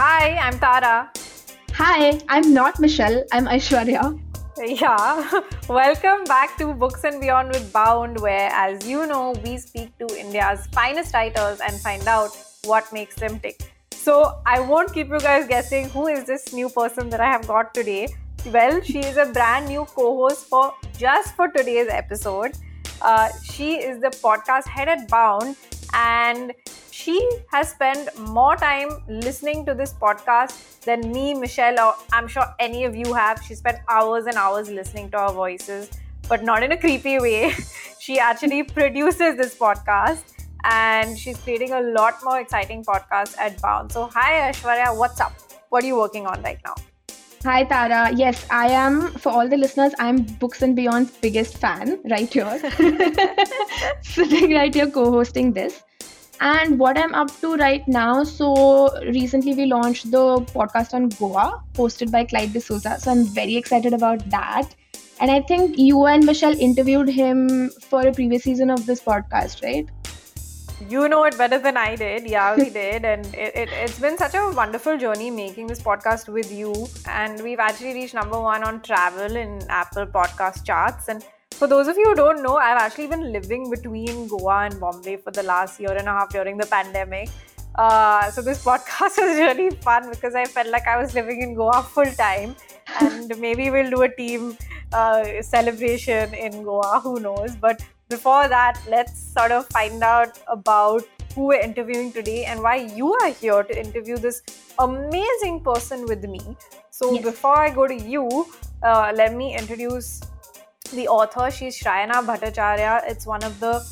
Hi, I'm Tara. Hi, I'm not Michelle, I'm Aishwarya. Yeah, welcome back to Books and Beyond with Bound, where, as you know, we speak to India's finest writers and find out what makes them tick. So, I won't keep you guys guessing who is this new person that I have got today. Well, she is a brand new co host for just for today's episode. Uh, she is the podcast head at Bound, and she has spent more time listening to this podcast than me, Michelle, or I'm sure any of you have. She spent hours and hours listening to our voices, but not in a creepy way. she actually produces this podcast and she's creating a lot more exciting podcasts at Bound. So, hi Aishwarya, what's up? What are you working on right now? Hi Tara. Yes, I am. For all the listeners, I'm Books and Beyond's biggest fan right here. Sitting right here co hosting this and what i'm up to right now so recently we launched the podcast on goa hosted by clyde d'souza so i'm very excited about that and i think you and michelle interviewed him for a previous season of this podcast right you know it better than I did. Yeah, we did. And it, it, has been such a wonderful journey making this podcast with you. And we've actually reached number one on travel in Apple podcast charts. And for those of you who don't know, I've actually been living between Goa and Bombay for the last year and a half during the pandemic. Uh, so this podcast was really fun because I felt like I was living in Goa full time, and maybe we'll do a team uh, celebration in Goa. Who knows? But before that, let's sort of find out about who we're interviewing today and why you are here to interview this amazing person with me. So yes. before I go to you, uh, let me introduce the author. She's Shrayana Bhattacharya. It's one of the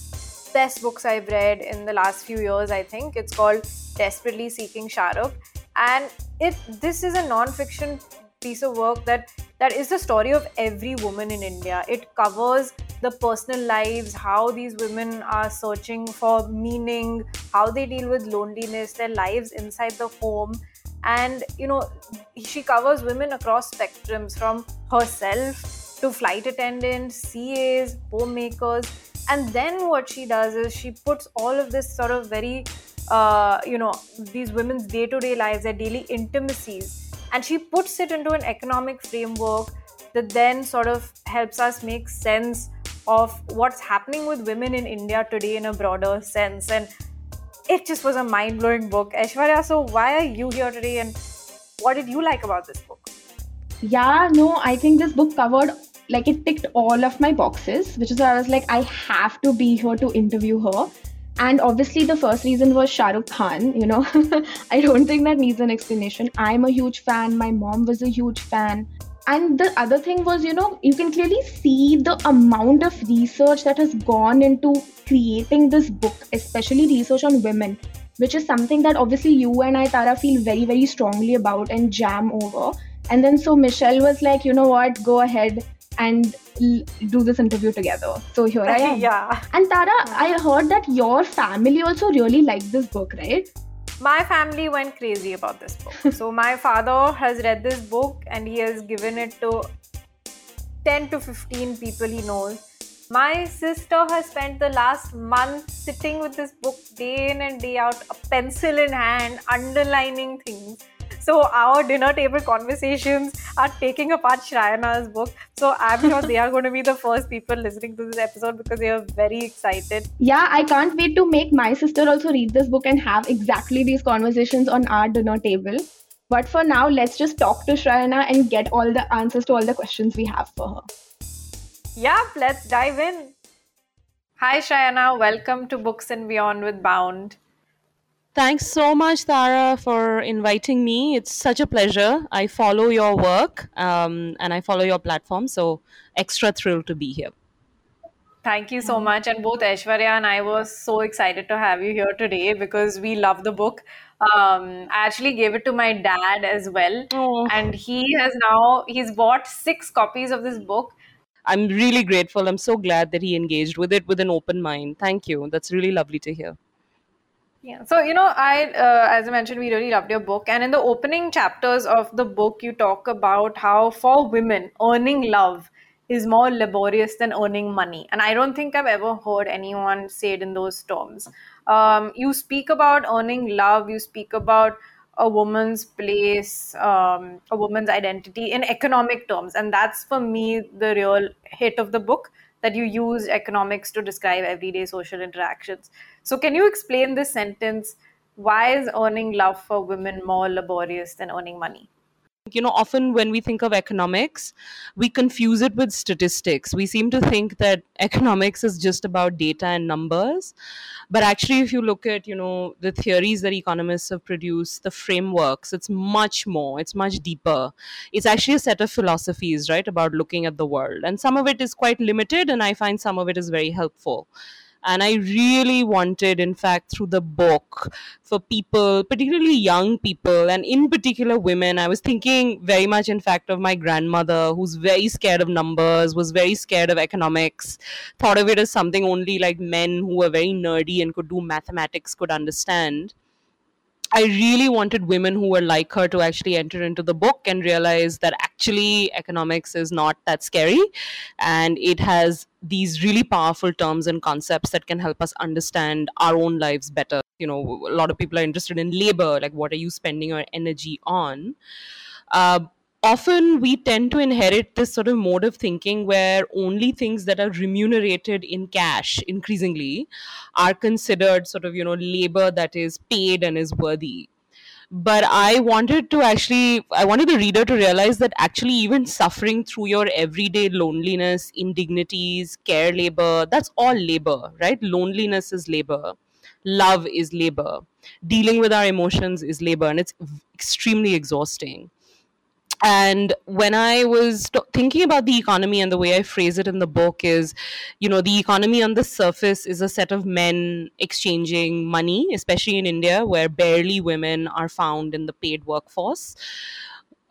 best books I've read in the last few years, I think. It's called Desperately Seeking Shahrukh. And it this is a non-fiction piece of work that that is the story of every woman in India. It covers the personal lives, how these women are searching for meaning, how they deal with loneliness, their lives inside the home. And you know, she covers women across spectrums from herself to flight attendants, CAs, homemakers. And then what she does is she puts all of this sort of very, uh, you know, these women's day to day lives, their daily intimacies, and she puts it into an economic framework that then sort of helps us make sense of what's happening with women in India today in a broader sense. And it just was a mind blowing book. Aishwarya, so why are you here today and what did you like about this book? Yeah, no, I think this book covered like it ticked all of my boxes, which is why I was like, I have to be here to interview her. And obviously, the first reason was Shah Rukh Khan. You know, I don't think that needs an explanation. I'm a huge fan. My mom was a huge fan. And the other thing was, you know, you can clearly see the amount of research that has gone into creating this book, especially research on women, which is something that obviously you and I, Tara, feel very, very strongly about and jam over. And then so Michelle was like, you know what, go ahead and l- do this interview together. So here I am. yeah. And Tara, I heard that your family also really liked this book, right? My family went crazy about this book. so my father has read this book and he has given it to 10 to 15 people he knows. My sister has spent the last month sitting with this book day in and day out, a pencil in hand, underlining things so our dinner table conversations are taking apart Shrayana's book. So I'm sure they are going to be the first people listening to this episode because they are very excited. Yeah, I can't wait to make my sister also read this book and have exactly these conversations on our dinner table. But for now, let's just talk to Shrayana and get all the answers to all the questions we have for her. Yeah, let's dive in. Hi, Shrayana. Welcome to Books and Beyond with Bound. Thanks so much, Tara, for inviting me. It's such a pleasure. I follow your work um, and I follow your platform, so extra thrilled to be here. Thank you so much. And both Aishwarya and I were so excited to have you here today because we love the book. Um, I actually gave it to my dad as well. Oh. And he has now, he's bought six copies of this book. I'm really grateful. I'm so glad that he engaged with it with an open mind. Thank you. That's really lovely to hear. Yeah. So, you know, I, uh, as I mentioned, we really loved your book. And in the opening chapters of the book, you talk about how for women, earning love is more laborious than earning money. And I don't think I've ever heard anyone say it in those terms. Um, you speak about earning love, you speak about a woman's place, um, a woman's identity in economic terms. And that's for me the real hit of the book that you use economics to describe everyday social interactions. So, can you explain this sentence? Why is earning love for women more laborious than earning money? You know often when we think of economics we confuse it with statistics. We seem to think that economics is just about data and numbers. But actually if you look at you know the theories that economists have produced the frameworks it's much more it's much deeper. It's actually a set of philosophies right about looking at the world. And some of it is quite limited and i find some of it is very helpful and i really wanted in fact through the book for people particularly young people and in particular women i was thinking very much in fact of my grandmother who's very scared of numbers was very scared of economics thought of it as something only like men who were very nerdy and could do mathematics could understand I really wanted women who were like her to actually enter into the book and realize that actually economics is not that scary and it has these really powerful terms and concepts that can help us understand our own lives better. You know, a lot of people are interested in labor, like what are you spending your energy on? Uh, often we tend to inherit this sort of mode of thinking where only things that are remunerated in cash increasingly are considered sort of you know labor that is paid and is worthy. But i wanted to actually i wanted the reader to realize that actually even suffering through your everyday loneliness indignities care labor that's all labor right? Loneliness is labor. Love is labor. Dealing with our emotions is labor and it's extremely exhausting and when i was t- thinking about the economy and the way i phrase it in the book is you know the economy on the surface is a set of men exchanging money especially in india where barely women are found in the paid workforce.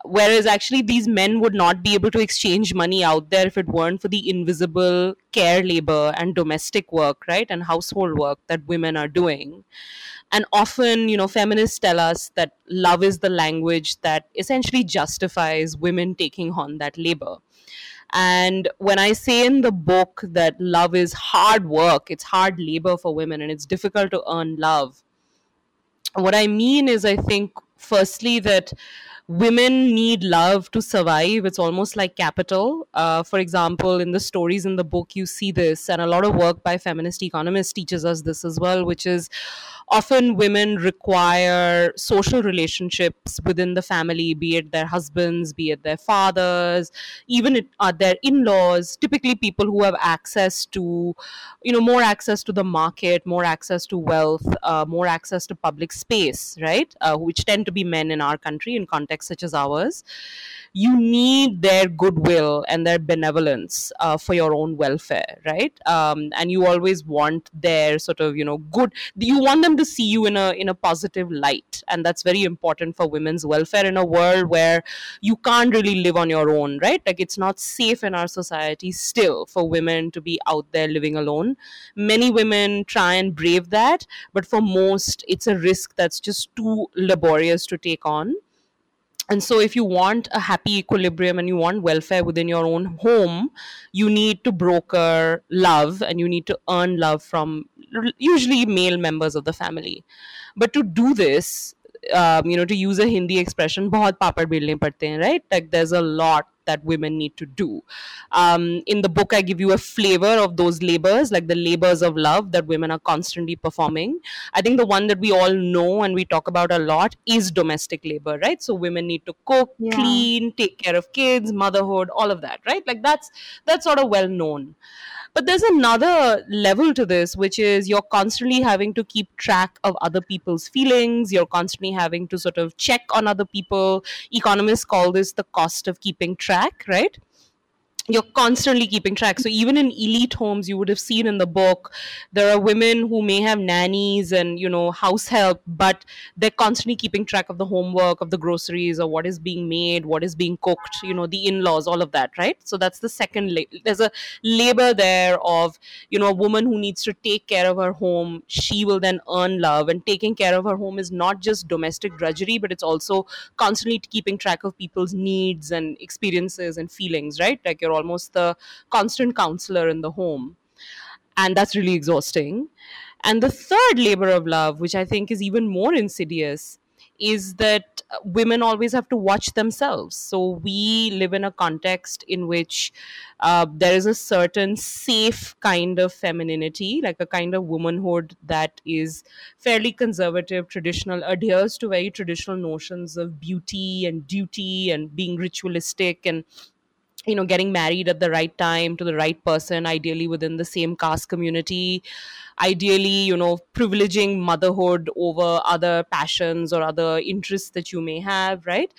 Whereas actually these men would not be able to exchange money out there if it weren't for the invisible care labor and domestic work right and household work that women are doing and often you know feminists tell us that love is the language that essentially justifies women taking on that labor and when i say in the book that love is hard work it's hard labor for women and it's difficult to earn love what i mean is i think firstly that women need love to survive. It's almost like capital. Uh, for example, in the stories in the book, you see this, and a lot of work by feminist economists teaches us this as well, which is often women require social relationships within the family, be it their husbands, be it their fathers, even it, uh, their in-laws. Typically, people who have access to, you know, more access to the market, more access to wealth, uh, more access to public space, right? Uh, which tend to be men in our country in contexts such as ours you need their goodwill and their benevolence uh, for your own welfare right um, and you always want their sort of you know good you want them to see you in a in a positive light. And that's very important for women's welfare in a world where you can't really live on your own right? Like it's not safe in our society still for women to be out there living alone. Many women try and brave that but for most it's a risk that's just too laborious to take on and so if you want a happy equilibrium and you want welfare within your own home you need to broker love and you need to earn love from usually male members of the family. But to do this um, you know to use a hindi expression right? Like there's a lot that women need to do. Um, in the book, I give you a flavor of those labors, like the labors of love that women are constantly performing. I think the one that we all know and we talk about a lot is domestic labor, right? So women need to cook, yeah. clean, take care of kids, motherhood, all of that, right? Like that's that's sort of well known. But there's another level to this, which is you're constantly having to keep track of other people's feelings. You're constantly having to sort of check on other people. Economists call this the cost of keeping track, right? You're constantly keeping track. So even in elite homes, you would have seen in the book, there are women who may have nannies and you know house help, but they're constantly keeping track of the homework, of the groceries, or what is being made, what is being cooked. You know the in-laws, all of that, right? So that's the second. La- there's a labor there of you know a woman who needs to take care of her home. She will then earn love, and taking care of her home is not just domestic drudgery, but it's also constantly keeping track of people's needs and experiences and feelings, right? Like you're almost the constant counselor in the home. And that's really exhausting. And the third labor of love, which I think is even more insidious, is that women always have to watch themselves. So we live in a context in which uh, there is a certain safe kind of femininity, like a kind of womanhood that is fairly conservative, traditional, adheres to very traditional notions of beauty and duty and being ritualistic and you know getting married at the right time to the right person ideally within the same caste community ideally you know privileging motherhood over other passions or other interests that you may have right?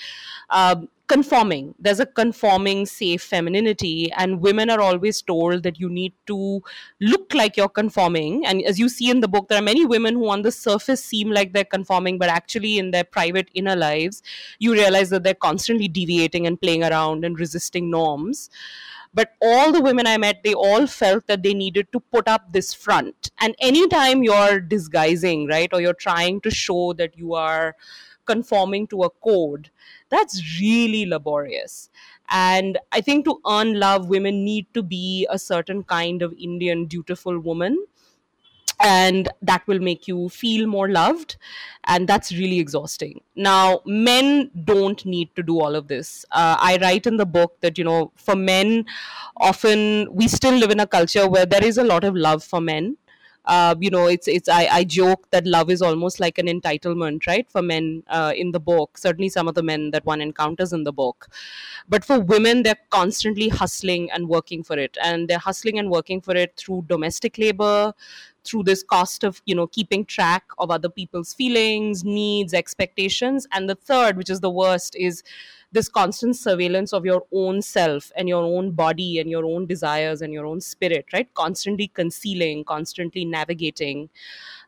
Um, conforming. There's a conforming safe femininity and women are always told that you need to look like you're conforming. And as you see in the book there are many women who on the surface seem like they're conforming but actually in their private inner lives you realize that they're constantly deviating and playing around and resisting norms. But all the women i met they all felt that they needed to put up this front. And anytime you're disguising right or you're trying to show that you are conforming to a code that's really laborious. And i think to earn love women need to be a certain kind of indian dutiful woman and that will make you feel more loved and that's really exhausting. Now men don't need to do all of this. Uh, i write in the book that you know for men often we still live in a culture where there is a lot of love for men uh, you know it's it's I, I joke that love is almost like an entitlement right for men uh, in the book. Certainly some of the men that one encounters in the book. But for women they're constantly hustling and working for it. And they're hustling and working for it through domestic labor through this cost of you know keeping track of other people's feelings needs expectations. And the third which is the worst is this constant surveillance of your own self and your own body and your own desires and your own spirit right? Constantly concealing constantly navigating.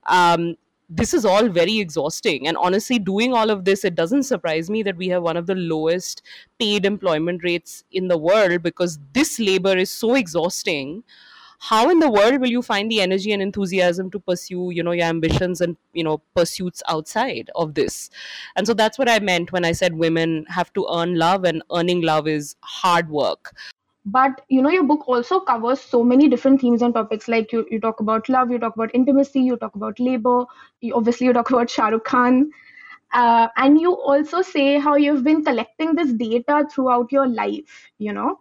Um, this is all very exhausting. And honestly doing all of this it doesn't surprise me that we have one of the lowest paid employment rates in the world because this labor is so exhausting how in the world will you find the energy and enthusiasm to pursue you know your ambitions and you know pursuits outside of this? And so that's what i meant when i said women have to earn love and earning love is hard work. But you know your book also covers so many different themes and topics like you, you talk about love you talk about intimacy you talk about labor you, obviously you talk about shah rukh khan. Uh, and you also say how you've been collecting this data throughout your life you know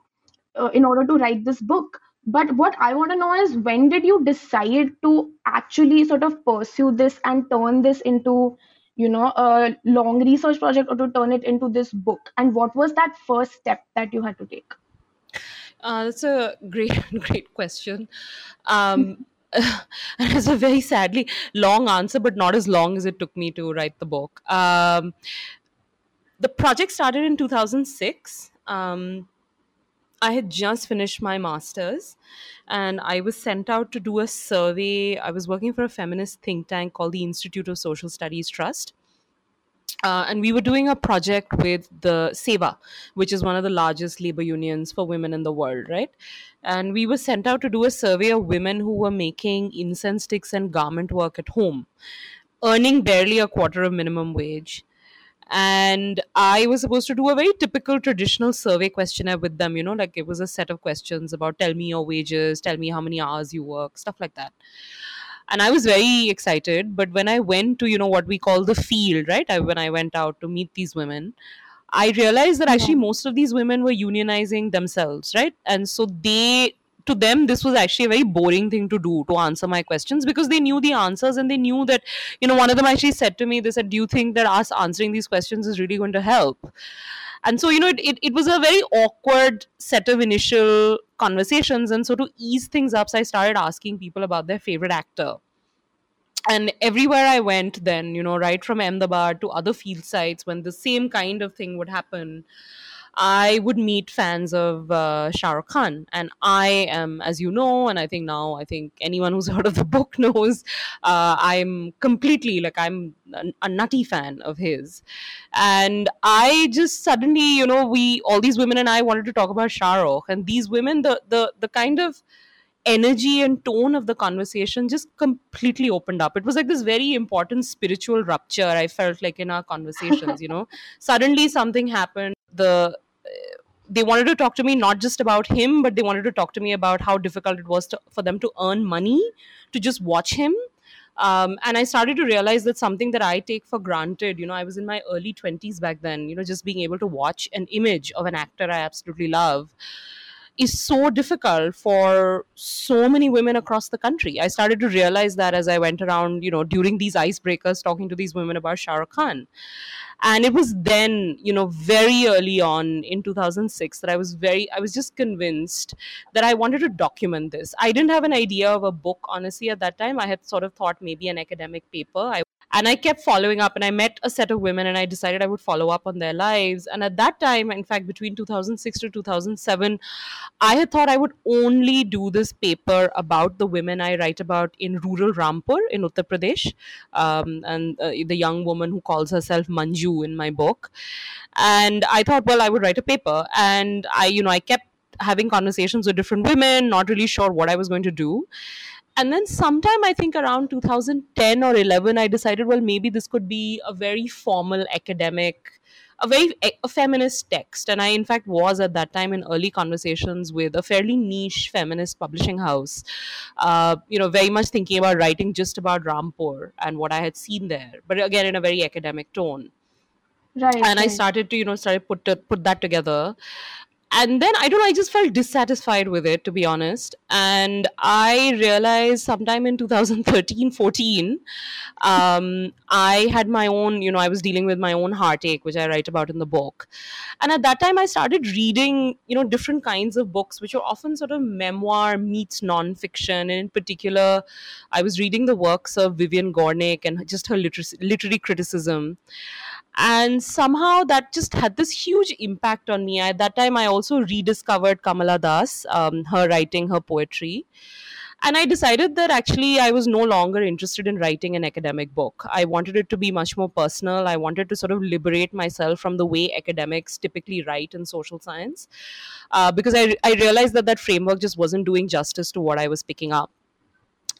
uh, in order to write this book but what I want to know is when did you decide to actually sort of pursue this and turn this into, you know, a long research project or to turn it into this book? And what was that first step that you had to take? Uh, that's a great, great question. Um, it's a very sadly long answer, but not as long as it took me to write the book. Um, the project started in 2006. Um, I had just finished my master's and I was sent out to do a survey. I was working for a feminist think tank called the Institute of Social Studies Trust. Uh, and we were doing a project with the SEWA, which is one of the largest labor unions for women in the world, right? And we were sent out to do a survey of women who were making incense sticks and garment work at home, earning barely a quarter of minimum wage and i was supposed to do a very typical traditional survey questionnaire with them you know like it was a set of questions about tell me your wages tell me how many hours you work stuff like that. And i was very excited but when i went to you know what we call the field right? I, when i went out to meet these women i realized that actually most of these women were unionizing themselves right? And so they to them this was actually a very boring thing to do to answer my questions because they knew the answers and they knew that you know one of them actually said to me they said do you think that us answering these questions is really going to help? And so you know it, it, it was a very awkward set of initial conversations and so to ease things up i started asking people about their favorite actor. And everywhere I went, then, you know, right from Ahmedabad to other field sites, when the same kind of thing would happen, I would meet fans of uh, Shah Rukh Khan. And I am, as you know, and I think now, I think anyone who's heard of the book knows, uh, I'm completely like, I'm a, a, nutty fan of his. And I just suddenly, you know, we, all these women and I wanted to talk about Shah Rukh. And these women, the, the, the kind of, energy and tone of the conversation just completely opened up. It was like this very important spiritual rupture, I felt like in our conversations, you know. Suddenly something happened. The they wanted to talk to me not just about him, but they wanted to talk to me about how difficult it was to, for them to earn money to just watch him. um, and i started to realize that something that i take for granted you know i was in my early 20s back then you know just being able to watch an image of an actor i absolutely love is so difficult for so many women across the country. I started to realize that as I went around, you know, during these icebreakers, talking to these women about Shah Rukh Khan. And it was then, you know, very early on in 2006 that I was very, I was just convinced that I wanted to document this. I didn't have an idea of a book, honestly, at that time. I had sort of thought maybe an academic paper. I and i kept following up and i met a set of women and i decided i would follow up on their lives. And at that time in fact between 2006 to 2007 i had thought i would only do this paper about the women i write about in rural rampur in uttar pradesh um, and uh, the young woman who calls herself manju in my book. And i thought well i would write a paper. And i you know i kept having conversations with different women not really sure what i was going to do and then sometime i think around 2010 or 11 i decided well maybe this could be a very formal academic a very a feminist text. And i in fact was at that time in early conversations with a fairly niche feminist publishing house uh, you know very much thinking about writing just about rampur and what i had seen there but again in a very academic tone. Right and i started to you know started put to, put that together and then I don't know, I just felt dissatisfied with it, to be honest. And I realized sometime in 2013 14, um, I had my own, you know, I was dealing with my own heartache, which I write about in the book. And at that time, I started reading, you know, different kinds of books, which are often sort of memoir meets nonfiction. And in particular, I was reading the works of Vivian Gornick and just her literary, literary criticism and somehow that just had this huge impact on me. At that time i also rediscovered kamala das um, her writing her poetry. And i decided that actually i was no longer interested in writing an academic book. I wanted it to be much more personal. I wanted to sort of liberate myself from the way academics typically write in social science uh, because I, I realized that that framework just wasn't doing justice to what i was picking up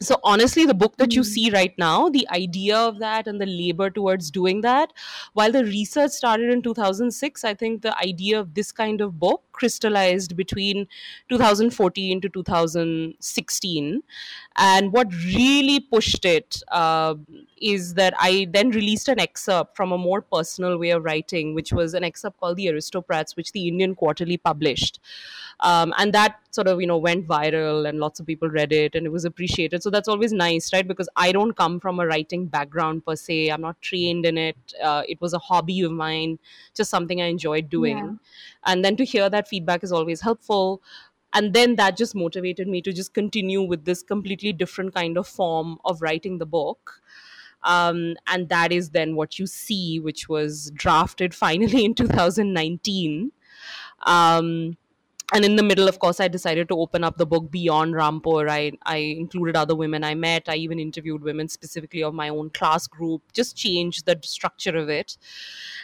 so honestly the book that you Mm. see right now the idea of that and the labor towards doing that while the research started in 2006 i think the idea of this kind of book crystallized between 2014 to 2016 and what really pushed it uh, is that i then released an excerpt from a more personal way of writing which was an excerpt called the aristocrats which the indian quarterly published. Um, and that sort of you know went viral and lots of people read it and it was appreciated. So that's always nice right? Because i don't come from a writing background per se. I'm not trained in it. Uh, it was a hobby of mine just something i enjoyed doing. Yeah. and then to hear that feedback is always helpful. And then that just motivated me to just continue with this completely different kind of form of writing the book. Um, and that is then what you see which was drafted finally in 2019 um, and in the middle of course i decided to open up the book beyond rampur. I i included other women i met. I even interviewed women specifically of my own class group just changed the structure of it.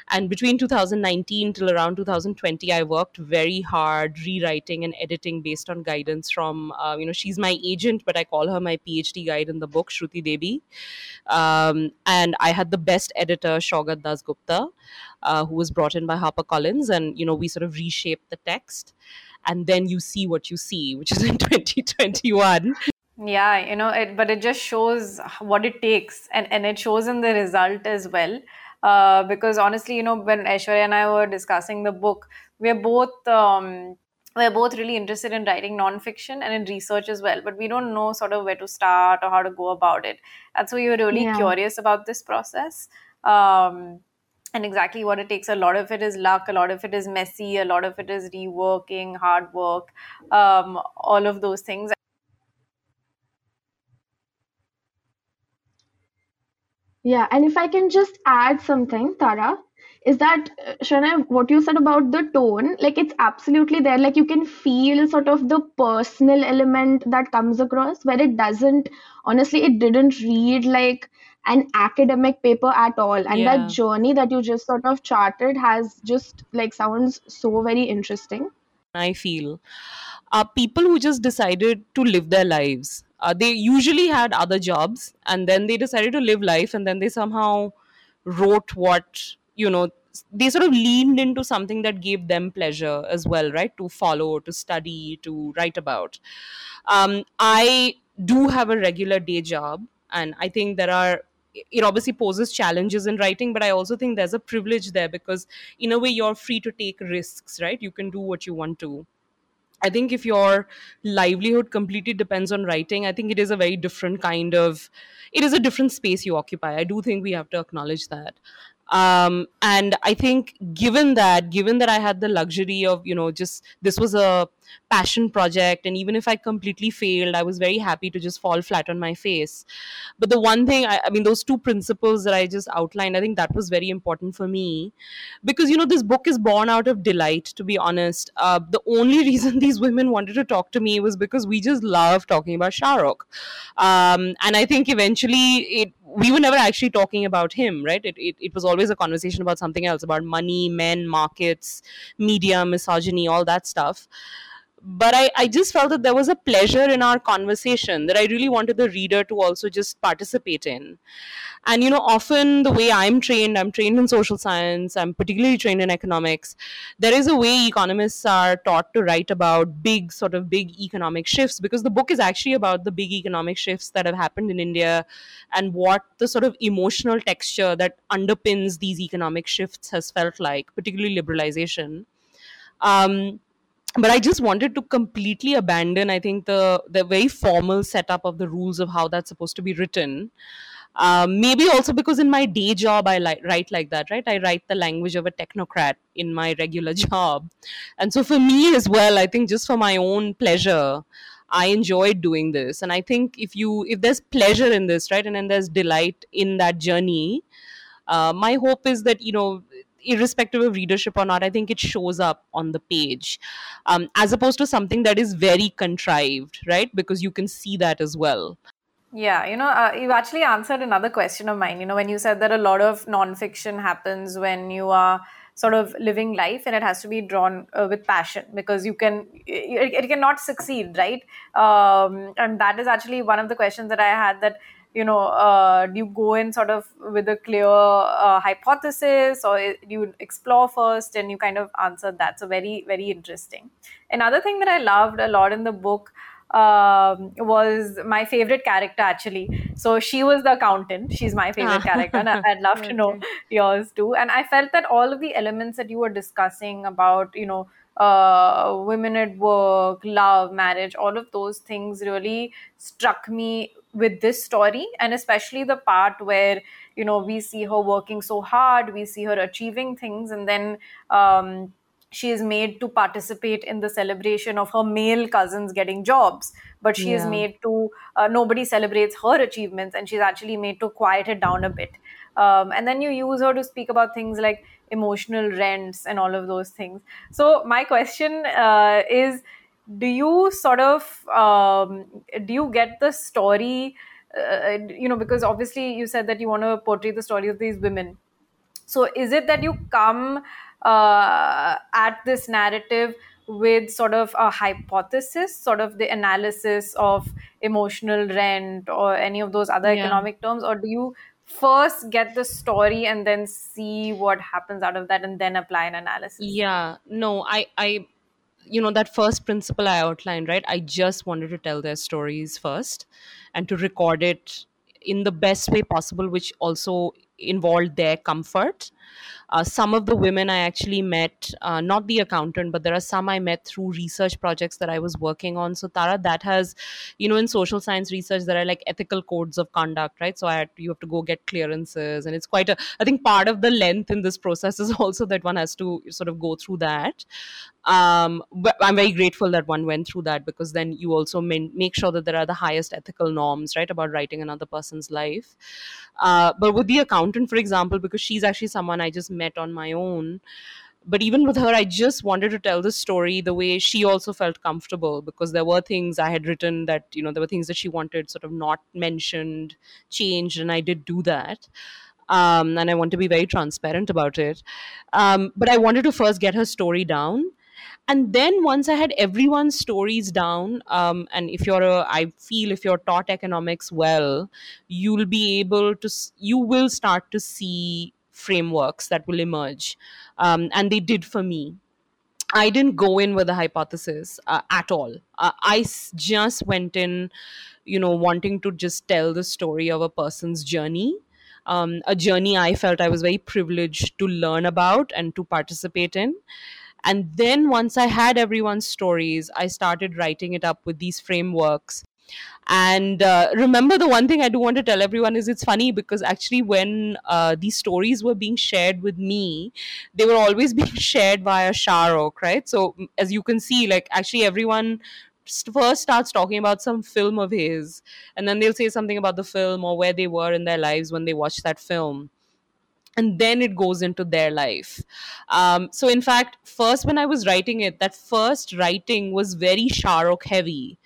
And between 2019 till around 2020 i worked very hard rewriting and editing based on guidance from uh, you know she's my agent but i call her my phd guide in the book shruti debi. Um, and i had the best editor shogat das gupta uh, who was brought in by harpercollins. And you know we sort of reshaped the text and then you see what you see which is in 2021 Yeah, you know, it, but it just shows what it takes, and and it shows in the result as well. Uh, because honestly, you know, when Aishwarya and I were discussing the book, we're both um, we're both really interested in writing nonfiction and in research as well, but we don't know sort of where to start or how to go about it. And so we were really Yeah. curious about this process. Um, and exactly what it takes. A lot of it is luck, a lot of it is messy, a lot of it is reworking, hard work, um, all of those things. Yeah, and if I can just add something, Tara, is that uh, Shana, what you said about the tone, like it's absolutely there. Like you can feel sort of the personal element that comes across where it doesn't, honestly, it didn't read like an academic paper at all. And Yeah. that journey that you just sort of charted has just like sounds so very interesting. I feel, are people who just decided to live their lives. Uh, they usually had other jobs and then they decided to live life and then they somehow wrote what, you know, they sort of leaned into something that gave them pleasure as well, right? To follow, to study, to write about. Um, I do have a regular day job. and i think there are it obviously poses challenges in writing but i also think there's a privilege there because in a way you're free to take risks right? You can do what you want to. I think if your livelihood completely depends on writing, I think it is a very different kind of, it is a different space you occupy. I do think we have to acknowledge that um, and i think given that given that i had the luxury of you know just this was a passion project and even if i completely failed i was very happy to just fall flat on my face. But the one thing I, I, mean those two principles that i just outlined i think that was very important for me. Because you know this book is born out of delight to be honest. Uh, the only reason these women wanted to talk to me was because we just love talking about shahrukh um, and i think eventually it we were never actually talking about him, right? It, it, it was always a conversation about something else, about money, men, markets, media, misogyny, all that stuff but I, I just felt that there was a pleasure in our conversation that I really wanted the reader to also just participate in. And, you know, often the way I'm trained, I'm trained in social science, I'm particularly trained in economics. There is a way economists are taught to write about big, sort of big economic shifts because the book is actually about the big economic shifts that have happened in India and what the sort of emotional texture that underpins these economic shifts has felt like, particularly liberalization. Um, but I just wanted to completely abandon, I think, the the very formal setup of the rules of how that's supposed to be written. Um, maybe also because in my day job I like write like that, right? I write the language of a technocrat in my regular job, and so for me as well, I think just for my own pleasure, I enjoyed doing this, and I think if you if there's pleasure in this, right, and then there's delight in that journey, uh, my hope is that you know irrespective of readership or not, I think it shows up on the page, um, as opposed to something that is very contrived, right? Because you can see that as well. Yeah, you know, uh, you actually answered another question of mine. You know, when you said that a lot of nonfiction happens when you are sort of living life and it has to be drawn uh, with passion because you can it, it cannot succeed right um, and that is actually one of the questions that i had that you know, uh, do you go in sort of with a clear uh, hypothesis or do you explore first and you kind of answer that? So, very, very interesting. Another thing that I loved a lot in the book um, was my favorite character actually. So, she was the accountant. She's my favorite ah. character, and I'd love to know yours too. And I felt that all of the elements that you were discussing about, you know, uh, women at work, love, marriage, all of those things really struck me with this story and especially the part where you know we see her working so hard we see her achieving things and then um, she is made to participate in the celebration of her male cousins getting jobs. But she yeah. is made to uh, nobody celebrates her achievements and she's actually made to quiet it down a bit. Um, and then you use her to speak about things like emotional rents and all of those things. So my question uh, is do you sort of um, do you get the story uh, you know because obviously you said that you want to portray the story of these women. So is it that you come uh, at this narrative with sort of a hypothesis sort of the analysis of emotional rent or any of those other yeah. economic terms or do you first get the story and then see what happens out of that and then apply an analysis? Yeah. No i i you know that first principle i outlined right i just wanted to tell their stories first and to record it in the best way possible which also involved their comfort uh, some of the women I actually met, uh, not the accountant, but there are some I met through research projects that I was working on. So Tara, that has, you know, in social science research, there are like ethical codes of conduct, right? So I had, you have to go get clearances, and it's quite a. I think part of the length in this process is also that one has to sort of go through that. Um, but I'm very grateful that one went through that because then you also make sure that there are the highest ethical norms, right, about writing another person's life. Uh, but with the accountant, for example, because she's actually someone I just met on my own but even with her i just wanted to tell the story the way she also felt comfortable because there were things i had written that you know there were things that she wanted sort of not mentioned changed and i did do that. Um, and i want to be very transparent about it. Um, but i wanted to first get her story down and then once i had everyone's stories down um, and if you're a i feel if you're taught economics well you'll be able to you will start to see frameworks that will emerge um, and they did for me I didn't go in with a hypothesis uh, at all. Uh, I just went in, you know, wanting to just tell the story of a person's journey. Um, a journey I felt I was very privileged to learn about and to participate in. And then once I had everyone's stories, I started writing it up with these frameworks and uh, remember, the one thing I do want to tell everyone is it's funny because actually, when uh, these stories were being shared with me, they were always being shared via Shahrukh, right? So, as you can see, like actually, everyone first starts talking about some film of his, and then they'll say something about the film or where they were in their lives when they watched that film and then it goes into their life. Um, so, in fact, first when I was writing it, that first writing was very Shahrukh heavy.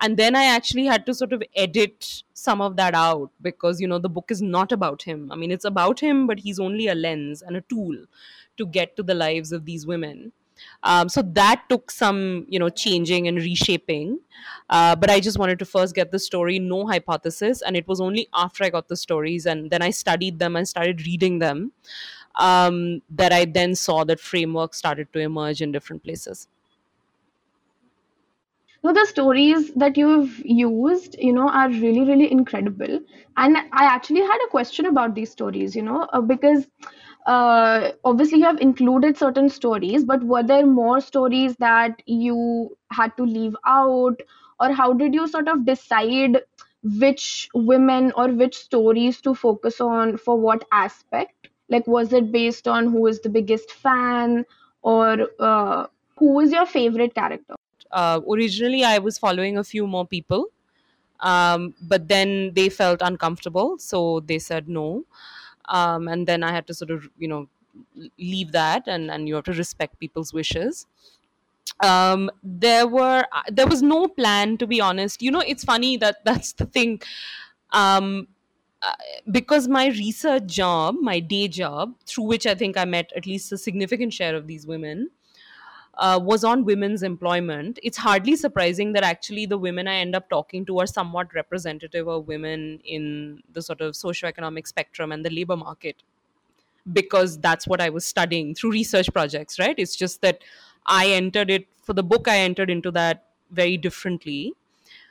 And then I actually had to sort of edit some of that out because, you know, the book is not about him. I mean, it's about him, but he's only a lens and a tool to get to the lives of these women. Um, so that took some, you know, changing and reshaping. Uh, but I just wanted to first get the story, no hypothesis. And it was only after I got the stories and then I studied them and started reading them um, that I then saw that framework started to emerge in different places. No, the stories that you've used, you know, are really, really incredible. And I actually had a question about these stories, you know, uh, because uh, obviously you have included certain stories, but were there more stories that you had to leave out? Or how did you sort of decide which women or which stories to focus on for what aspect? Like, was it based on who is the biggest fan or uh, who is your favorite character? Uh, originally, I was following a few more people, um, but then they felt uncomfortable, so they said no um, and then i had to sort of you know leave that and and you have to respect people's wishes. Um there were uh, there was no plan to be honest. You know it's funny that that's the thing. Um uh, because my research job my day job through which i think i met at least a significant share of these women uh, was on women's employment, it's hardly surprising that actually the women I end up talking to are somewhat representative of women in the sort of socioeconomic spectrum and the labor market because that's what I was studying through research projects, right? It's just that I entered it for the book, I entered into that very differently.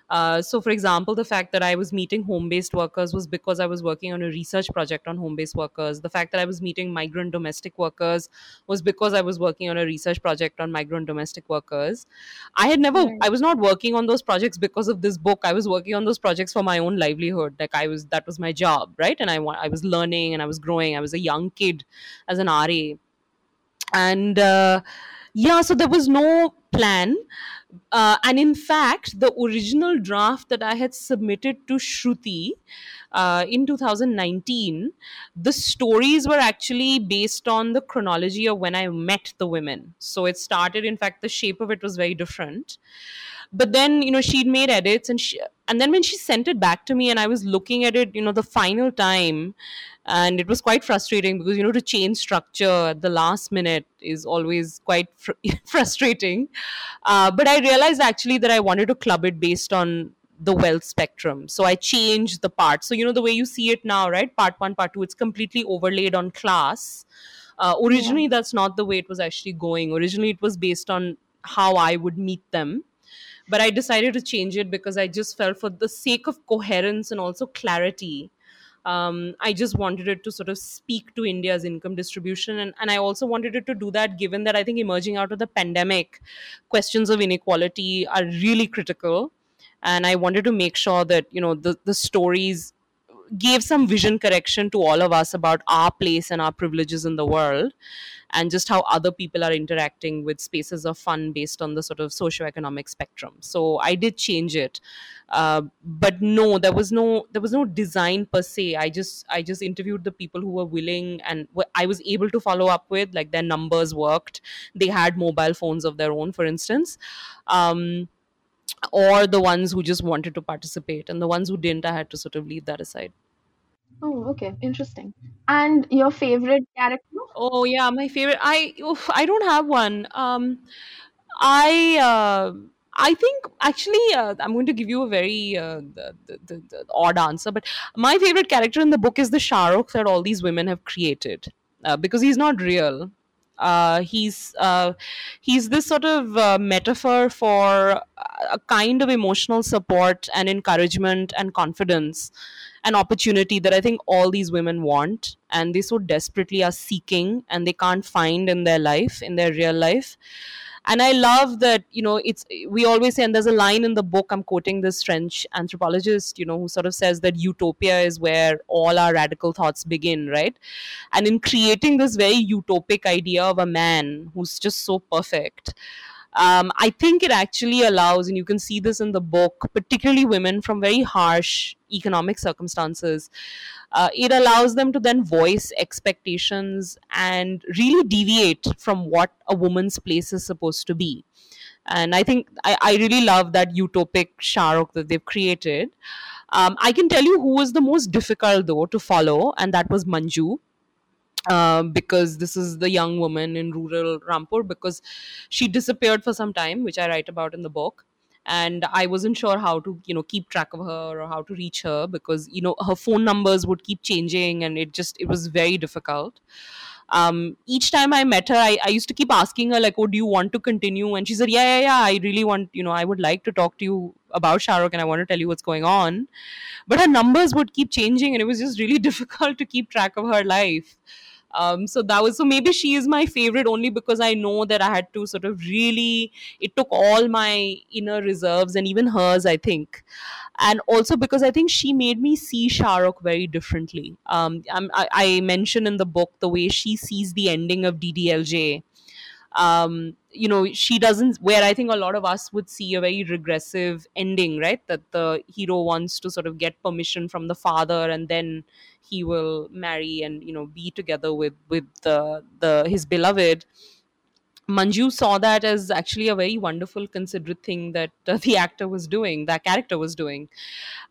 Uh, so, for example, the fact that I was meeting home based workers was because I was working on a research project on home based workers. The fact that I was meeting migrant domestic workers was because I was working on a research project on migrant domestic workers. I had never, right. I was not working on those projects because of this book. I was working on those projects for my own livelihood. Like, I was, that was my job, right? And I, I was learning and I was growing. I was a young kid as an RA. And, uh, yeah, so there was no plan. Uh, and in fact, the original draft that I had submitted to Shruti uh, in 2019, the stories were actually based on the chronology of when I met the women. So it started, in fact, the shape of it was very different but then you know she'd made edits and she and then when she sent it back to me and i was looking at it you know the final time and it was quite frustrating because you know to change structure at the last minute is always quite fr- frustrating. Uh, but i realized actually that i wanted to club it based on the wealth spectrum. So i changed the part. So you know the way you see it now right? Part one part two it's completely overlaid on class. Uh, originally yeah. that's not the way it was actually going. Originally it was based on how i would meet them but i decided to change it because i just felt for the sake of coherence and also clarity um, I just wanted it to sort of speak to India's income distribution. And, and I also wanted it to do that given that I think emerging out of the pandemic, questions of inequality are really critical. And I wanted to make sure that, you know, the, the stories gave some vision correction to all of us about our place and our privileges in the world and just how other people are interacting with spaces of fun based on the sort of socioeconomic spectrum. So i did change it. Uh, but no there was no there was no design per se. I just i just interviewed the people who were willing and i was able to follow up with like their numbers worked. They had mobile phones of their own for instance. Um, or the ones who just wanted to participate and the ones who didn't i had to sort of leave that aside Oh, okay. Interesting. And your favorite character? Oh yeah, my favorite. I oof, I don't have one. Um, I uh, I think actually uh, I'm going to give you a very uh, the, the, the, the odd answer, but my favorite character in the book is the Shahrukh that all these women have created uh, because he's not real. Uh, he's uh, he's this sort of uh, metaphor for a kind of emotional support and encouragement and confidence an opportunity that I think all these women want and they so desperately are seeking and they can't find in their life, in their real life and i love that you know it's we always say and there's a line in the book i'm quoting this french anthropologist you know who sort of says that utopia is where all our radical thoughts begin right? And in creating this very utopic idea of a man who's just so perfect um, I think it actually allows, and you can see this in the book, particularly women from very harsh economic circumstances, uh, it allows them to then voice expectations and really deviate from what a woman's place is supposed to be. And I think I, I really love that utopic Shahrukh that they've created. Um, I can tell you who was the most difficult though to follow, and that was Manju. Uh, because this is the young woman in rural Rampur because she disappeared for some time, which I write about in the book. And I wasn't sure how to, you know, keep track of her or how to reach her because, you know, her phone numbers would keep changing and it just, it was very difficult. Um, each time I met her, I, I used to keep asking her, like, oh, do you want to continue? And she said, yeah, yeah, yeah, I really want, you know, I would like to talk to you about Shahrukh and I want to tell you what's going on. But her numbers would keep changing and it was just really difficult to keep track of her life um, so that was so maybe she is my favorite only because i know that i had to sort of really it took all my inner reserves and even hers i think. And also because i think she made me see shahrukh very differently. Um, I, I mention in the book the way she sees the ending of ddlj um, you know she doesn't where i think a lot of us would see a very regressive ending right? That the hero wants to sort of get permission from the father and then he will marry and you know be together with with the the his beloved Manju saw that as actually a very wonderful, considerate thing that uh, the actor was doing, that character was doing.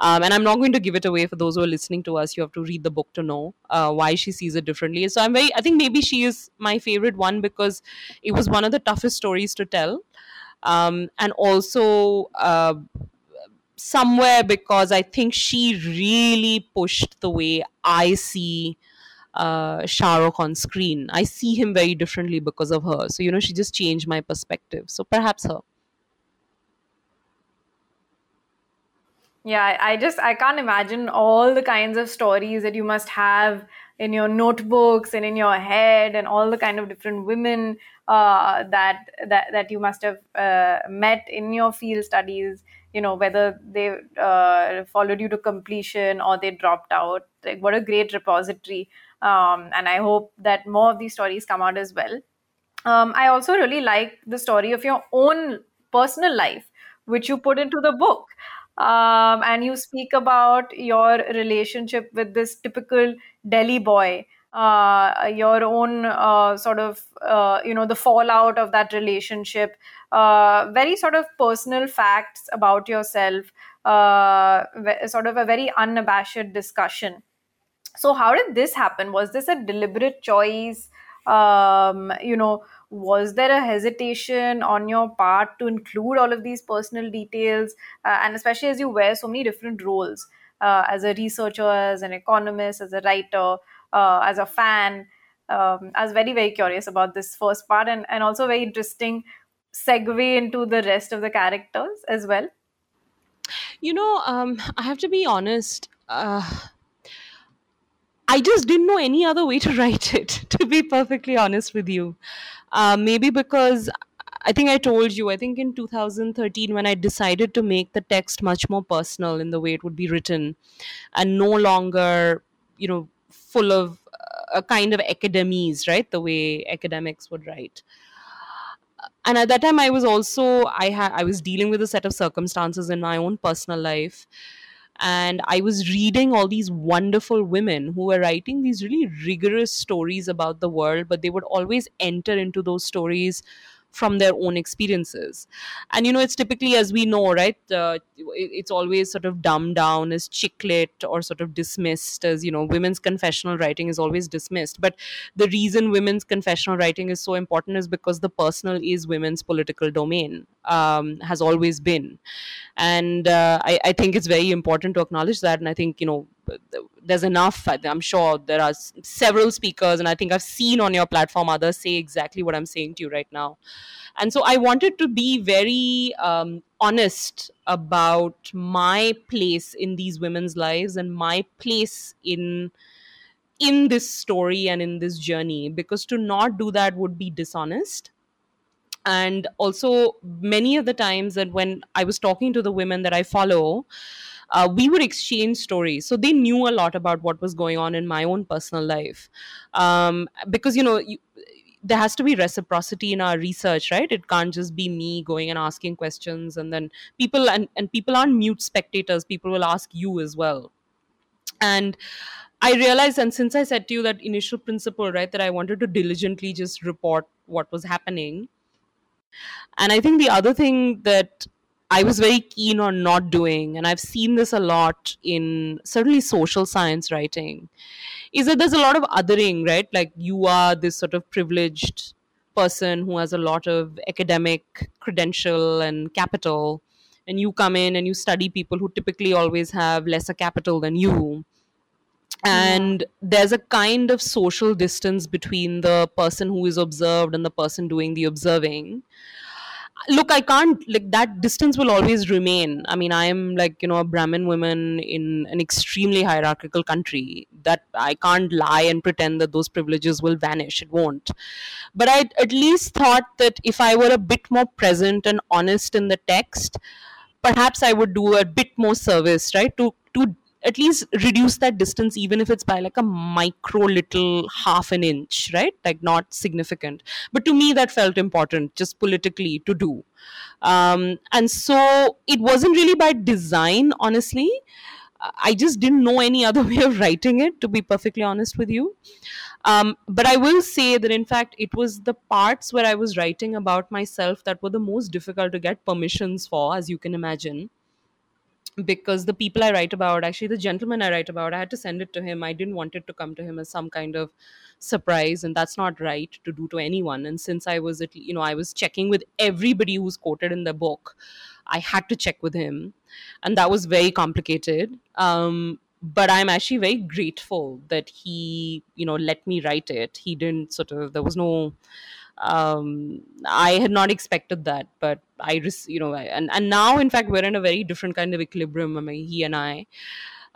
Um, and I'm not going to give it away for those who are listening to us. You have to read the book to know uh, why she sees it differently. So I'm very, I think maybe she is my favorite one because it was one of the toughest stories to tell. Um, and also, uh, somewhere because I think she really pushed the way I see uh, Shahrukh on screen. I see him very differently because of her. So, you know, she just changed my perspective. So perhaps her. Yeah, I just I can't imagine all the kinds of stories that you must have in your notebooks and in your head, and all the kind of different women uh, that that that you must have uh, met in your field studies. You know whether they uh, followed you to completion or they dropped out. Like what a great repository! Um, and I hope that more of these stories come out as well. Um, I also really like the story of your own personal life, which you put into the book um, and you speak about your relationship with this typical Delhi boy, uh, your own uh, sort of, uh, you know, the fallout of that relationship, uh, very sort of personal facts about yourself, uh, sort of a very unabashed discussion. So, how did this happen? Was this a deliberate choice? Um, you know, was there a hesitation on your part to include all of these personal details uh, and especially as you wear so many different roles uh, as a researcher as an economist as a writer uh, as a fan um, i was very very curious about this first part and, and also very interesting segue into the rest of the characters as well you know um, i have to be honest uh, I just didn't know any other way to write it, to be perfectly honest with you. Uh, maybe because I think I told you, I think in 2013, when I decided to make the text much more personal in the way it would be written and no longer, you know, full of a kind of academies, right? The way academics would write. And at that time, I was also I had I was dealing with a set of circumstances in my own personal life and I was reading all these wonderful women who were writing these really rigorous stories about the world, but they would always enter into those stories from their own experiences. And you know, it's typically, as we know, right, uh, it's always sort of dumbed down as chick lit or sort of dismissed as, you know, women's confessional writing is always dismissed. But the reason women's confessional writing is so important is because the personal is women's political domain. Um, has always been. And uh, I, I think it's very important to acknowledge that. And i think you know there's enough i'm sure there are several speakers and i think i've seen on your platform others say exactly what i'm saying to you right now. And so i wanted to be very um, honest about my place in these women's lives and my place in in this story and in this journey. Because to not do that would be dishonest and also many of the times that when i was talking to the women that i follow uh, we would exchange stories. So they knew a lot about what was going on in my own personal life. Um, because you know you, there has to be reciprocity in our research right? It can't just be me going and asking questions and then people and, and people aren't mute spectators. People will ask you as well. And i realized and since i said to you that initial principle right that i wanted to diligently just report what was happening and I think the other thing that I was very keen on not doing, and I've seen this a lot in certainly social science writing, is that there's a lot of othering, right? Like you are this sort of privileged person who has a lot of academic credential and capital, and you come in and you study people who typically always have lesser capital than you. And there's a kind of social distance between the person who is observed and the person doing the observing. Look i can't like that distance will always remain. I mean i am like you know a brahmin woman in an extremely hierarchical country that i can't lie and pretend that those privileges will vanish. It won't. But i at least thought that if i were a bit more present and honest in the text perhaps i would do a bit more service right to to at least reduce that distance even if it's by like a micro little half an inch right? Like not significant. But to me that felt important just politically to do. Um, and so it wasn't really by design honestly. I just didn't know any other way of writing it to be perfectly honest with you. Um, but i will say that in fact it was the parts where i was writing about myself that were the most difficult to get permissions for as you can imagine because the people I write about, actually the gentleman I write about, I had to send it to him. I didn't want it to come to him as some kind of surprise, and that's not right to do to anyone. And since I was, at, you know, I was checking with everybody who's quoted in the book, I had to check with him, and that was very complicated. Um, but I'm actually very grateful that he, you know, let me write it. He didn't sort of. There was no um, I had not expected that, but I, just, you know, and and now in fact we're in a very different kind of equilibrium. I mean, he and I,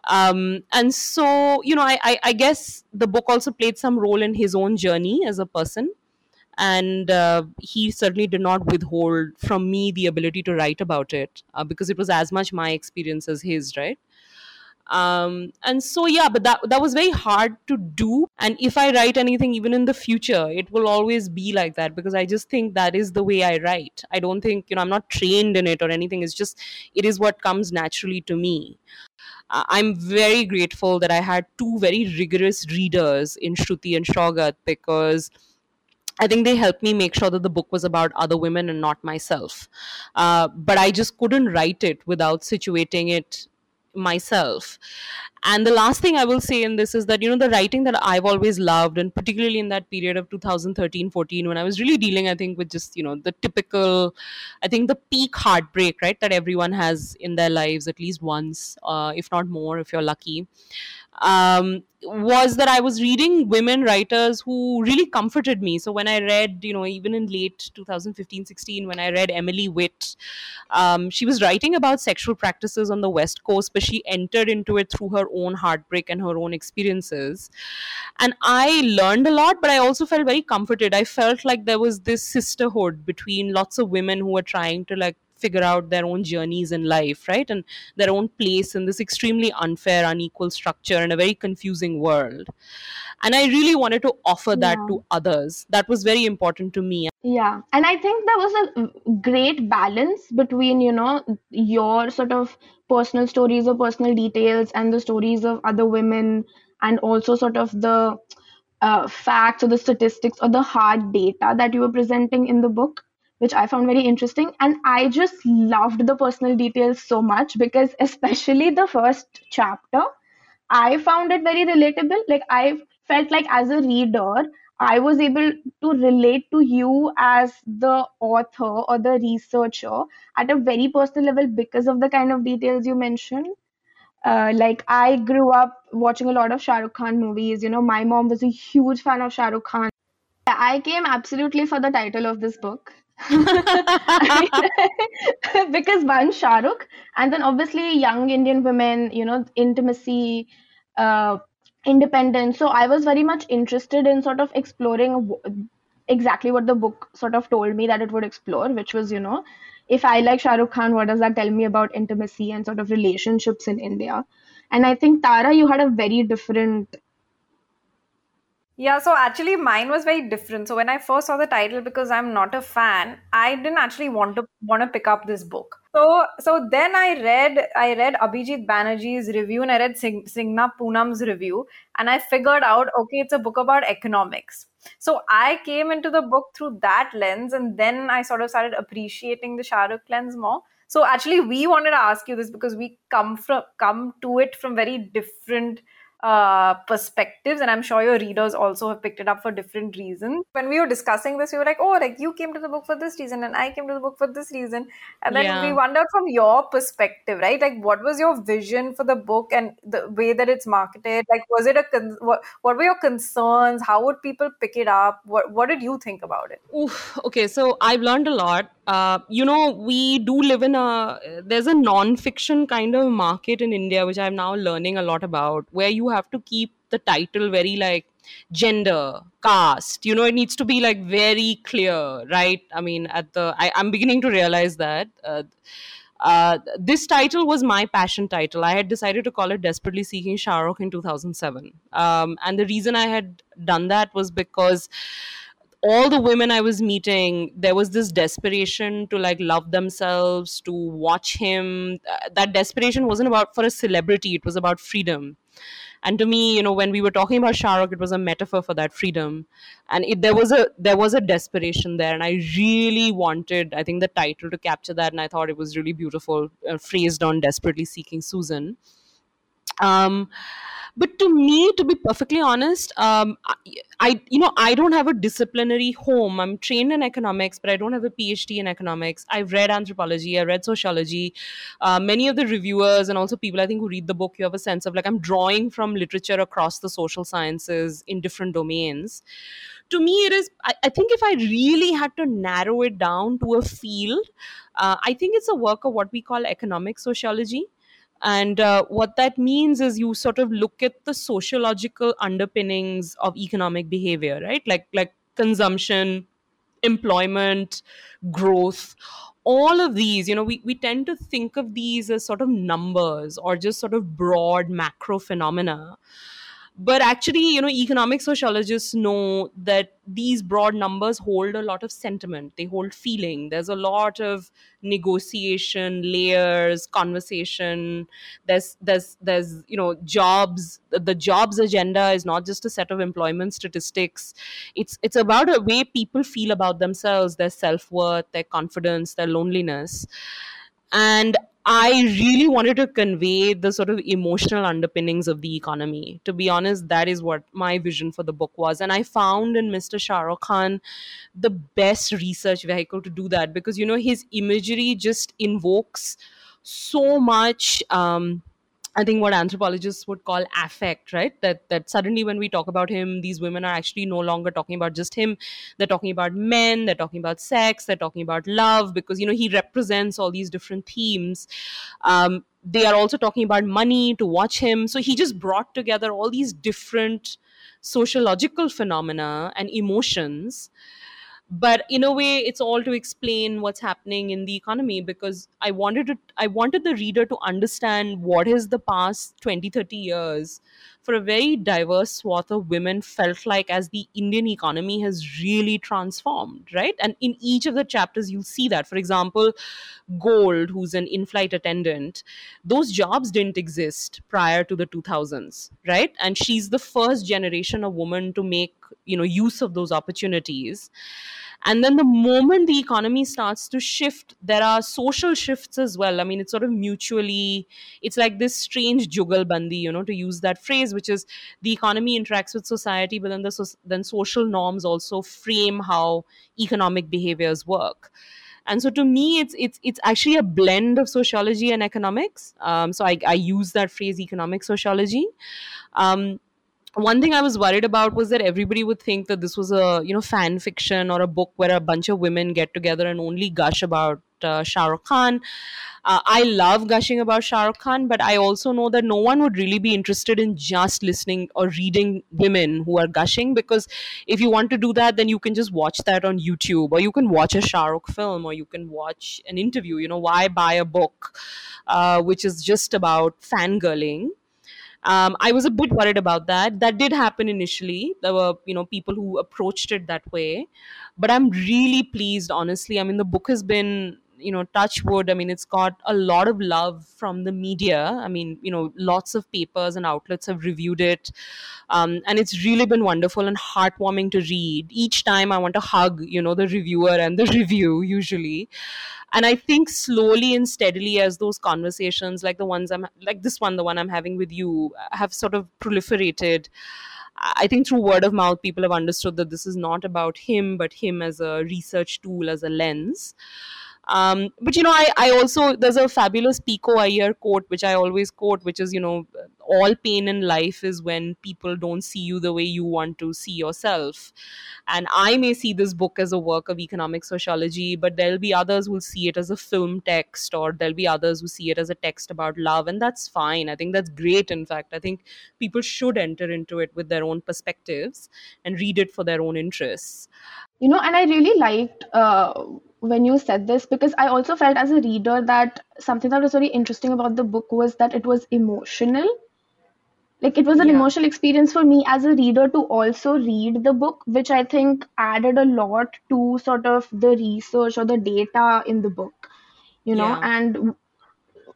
um, and so you know, I, I, I guess the book also played some role in his own journey as a person, and uh, he certainly did not withhold from me the ability to write about it uh, because it was as much my experience as his, right? Um, and so yeah but that that was very hard to do. And if i write anything even in the future it will always be like that because i just think that is the way i write. I don't think you know i'm not trained in it or anything. It's just it is what comes naturally to me. I'm very grateful that i had two very rigorous readers in shruti and shogat because I think they helped me make sure that the book was about other women and not myself. Uh, but I just couldn't write it without situating it myself. And the last thing i will say in this is that you know the writing that i've always loved and particularly in that period of 2013 14 when i was really dealing i think with just you know the typical i think the peak heartbreak right that everyone has in their lives at least once uh, if not more if you're lucky um, was that I was reading women writers who really comforted me. So when I read, you know, even in late 2015 16, when I read Emily Witt, um, she was writing about sexual practices on the West Coast, but she entered into it through her own heartbreak and her own experiences. And I learned a lot, but I also felt very comforted. I felt like there was this sisterhood between lots of women who were trying to like figure out their own journeys in life, right? And their own place in this extremely unfair, unequal structure and a very confusing world. And I really wanted to offer that yeah. to others. That was very important to me. Yeah. And I think there was a great balance between, you know, your sort of personal stories or personal details and the stories of other women and also sort of the uh, facts or the statistics or the hard data that you were presenting in the book which I found very interesting. And I just loved the personal details so much because, especially the first chapter, I found it very relatable. Like, I felt like as a reader, I was able to relate to you as the author or the researcher at a very personal level because of the kind of details you mentioned. Uh, like I grew up watching a lot of Shah Rukh Khan movies. You know, my mom was a huge fan of Shah Rukh Khan. I came absolutely for the title of this book. because one Shah Rukh, and then obviously young Indian women, you know, intimacy, uh, independence. So I was very much interested in sort of exploring exactly what the book sort of told me that it would explore, which was, you know, if I like Shah Rukh Khan, what does that tell me about intimacy and sort of relationships in India? And I think Tara, you had a very different yeah, so actually mine was very different. So when I first saw the title, because I'm not a fan, I didn't actually want to want to pick up this book. So so then I read I read Abhijit Banerjee's review and I read Sing, Snigdha Poonam's review and I figured out okay, it's a book about economics. So I came into the book through that lens, and then I sort of started appreciating the Shah Rukh lens more. So actually, we wanted to ask you this because we come from come to it from very different uh, perspectives and i'm sure your readers also have picked it up for different reasons. When we were discussing this we were like oh like you came to the book for this reason and i came to the book for this reason. And then yeah. we wondered from your perspective right? Like what was your vision for the book and the way that it's marketed? Like was it a con- what, what were your concerns? How would people pick it up? What what did you think about it? Oof, okay so i've learned a lot. Uh, you know, we do live in a there's a non-fiction kind of market in India, which I'm now learning a lot about, where you have to keep the title very like gender, caste. You know, it needs to be like very clear, right? I mean, at the I, am beginning to realize that. Uh, uh, this title was my passion title. I had decided to call it Desperately Seeking Shah Rukh in 2007. Um, and the reason I had done that was because all the women I was meeting, there was this desperation to like love themselves, to watch him. Uh, that desperation wasn't about for a celebrity, it was about freedom. And to me, you know, when we were talking about Shah Rukh, it was a metaphor for that freedom, and it, there was a there was a desperation there, and I really wanted, I think, the title to capture that, and I thought it was really beautiful, uh, phrased on desperately seeking Susan. Um, but to me to be perfectly honest um, I, you know i don't have a disciplinary home. I'm trained in economics but i don't have a phd in economics. I've read anthropology i read sociology. Uh, many of the reviewers and also people i think who read the book you have a sense of like i'm drawing from literature across the social sciences in different domains. To me it is I, I, think if i really had to narrow it down to a field uh, i think it's a work of what we call economic sociology and uh, what that means is you sort of look at the sociological underpinnings of economic behavior right? Like like consumption employment growth all of these you know we, we tend to think of these as sort of numbers or just sort of broad macro phenomena but actually you know economic sociologists know that these broad numbers hold a lot of sentiment. They hold feeling. There's a lot of negotiation layers conversation. There's there's there's you know jobs. The jobs agenda is not just a set of employment statistics. It's it's about a way people feel about themselves their self-worth their confidence their loneliness. And I really wanted to convey the sort of emotional underpinnings of the economy. To be honest, that is what my vision for the book was. And I found in Mr. Shah Rukh Khan the best research vehicle to do that because, you know, his imagery just invokes so much. Um, I think what anthropologists would call affect, right? That that suddenly when we talk about him, these women are actually no longer talking about just him. They're talking about men, they're talking about sex, they're talking about love, because you know he represents all these different themes. Um, they are also talking about money to watch him. So he just brought together all these different sociological phenomena and emotions but in a way it's all to explain what's happening in the economy because i wanted to i wanted the reader to understand what is the past 20 30 years for a very diverse swath of women felt like as the indian economy has really transformed right? And in each of the chapters you'll see that. For example gold who's an in-flight attendant those jobs didn't exist prior to the 2000s right? And she's the first generation of woman to make you know use of those opportunities and then the moment the economy starts to shift there are social shifts as well. I mean it's sort of mutually it's like this strange jugalbandi you know to use that phrase which is the economy interacts with society but then the then social norms also frame how economic behaviors work. And so to me it's it's it's actually a blend of sociology and economics. Um, so I, I use that phrase economic sociology. Um, one thing I was worried about was that everybody would think that this was a you know fan fiction or a book where a bunch of women get together and only gush about uh, Shah Rukh Khan. Uh, I love gushing about Shah Rukh Khan, but I also know that no one would really be interested in just listening or reading women who are gushing because if you want to do that, then you can just watch that on YouTube or you can watch a Shah Rukh film or you can watch an interview. You know, why buy a book uh, which is just about fangirling? Um, i was a bit worried about that. That did happen initially. There were you know people who approached it that way. But i'm really pleased honestly. I mean the book has been you know touch wood i mean it's got a lot of love from the media. I mean you know lots of papers and outlets have reviewed it. Um, and it's really been wonderful and heartwarming to read. Each time i want to hug you know the reviewer and the review usually. And i think slowly and steadily as those conversations like the ones i'm like this one the one i'm having with you have sort of proliferated I think through word of mouth, people have understood that this is not about him, but him as a research tool, as a lens. Um, but you know, I, I also there's a fabulous Pico Iyer quote which I always quote, which is you know, all pain in life is when people don't see you the way you want to see yourself. And I may see this book as a work of economic sociology, but there'll be others who'll see it as a film text, or there'll be others who see it as a text about love, and that's fine. I think that's great. In fact, I think people should enter into it with their own perspectives and read it for their own interests. You know, and I really liked uh, when you said this because I also felt as a reader that something that was very interesting about the book was that it was emotional. Like it was an Yeah. emotional experience for me as a reader to also read the book, which I think added a lot to sort of the research or the data in the book, you know. Yeah. And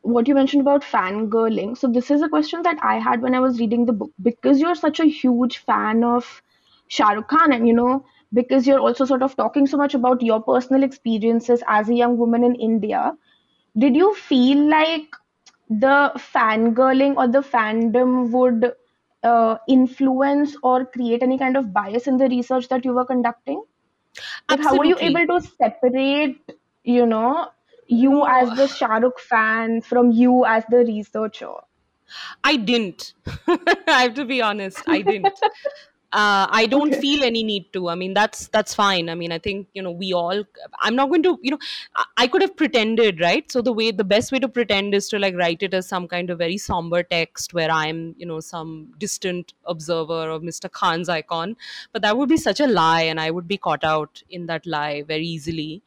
what you mentioned about fangirling. So this is a question that I had when I was reading the book because you're such a huge fan of Shah Rukh Khan, and you know because you're also sort of talking so much about your personal experiences as a young woman in India. Did you feel like the fangirling or the fandom would uh, influence or create any kind of bias in the research that you were conducting? Like, how were you able to separate, you know, you as the Shah Rukh fan from you as the researcher? I didn't. I have to be honest. I didn't. Uh, I don't Okay. feel any need to. I mean, that's that's fine. I mean, I think you know we all. I'm not going to. You know, I, I could have pretended, right? So the way, the best way to pretend is to like write it as some kind of very somber text where I'm, you know, some distant observer of Mr. Khan's icon. But that would be such a lie, and I would be caught out in that lie very easily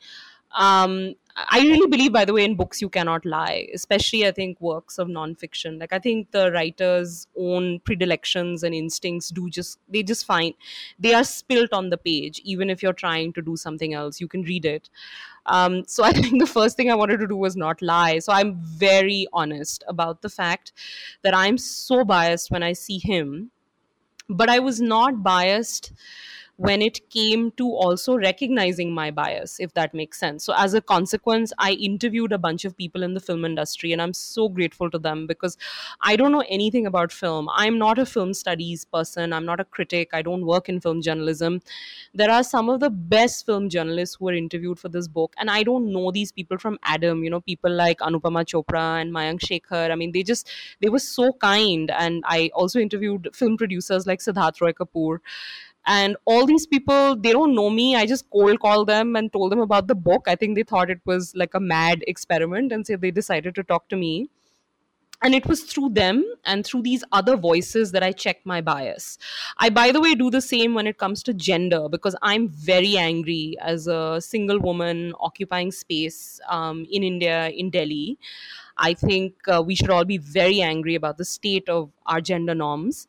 um i really believe by the way in books you cannot lie especially i think works of nonfiction. Like i think the writer's own predilections and instincts do just they just find they are spilt on the page even if you're trying to do something else you can read it. Um, so i think the first thing i wanted to do was not lie. So i'm very honest about the fact that i'm so biased when i see him but I was not biased when it came to also recognizing my bias, if that makes sense. So, as a consequence, I interviewed a bunch of people in the film industry, and I'm so grateful to them because I don't know anything about film. I'm not a film studies person, I'm not a critic, I don't work in film journalism. There are some of the best film journalists who were interviewed for this book, and I don't know these people from Adam, you know, people like Anupama Chopra and Mayank Shekhar. I mean, they just they were so kind and i also interviewed film producers like siddharth roy kapur and all these people they don't know me. I just cold called them and told them about the book. I think they thought it was like a mad experiment and so they decided to talk to me. And it was through them and through these other voices that i check my bias. I by the way do the same when it comes to gender because i'm very angry as a single woman occupying space um, in india in delhi I think uh, we should all be very angry about the state of our gender norms.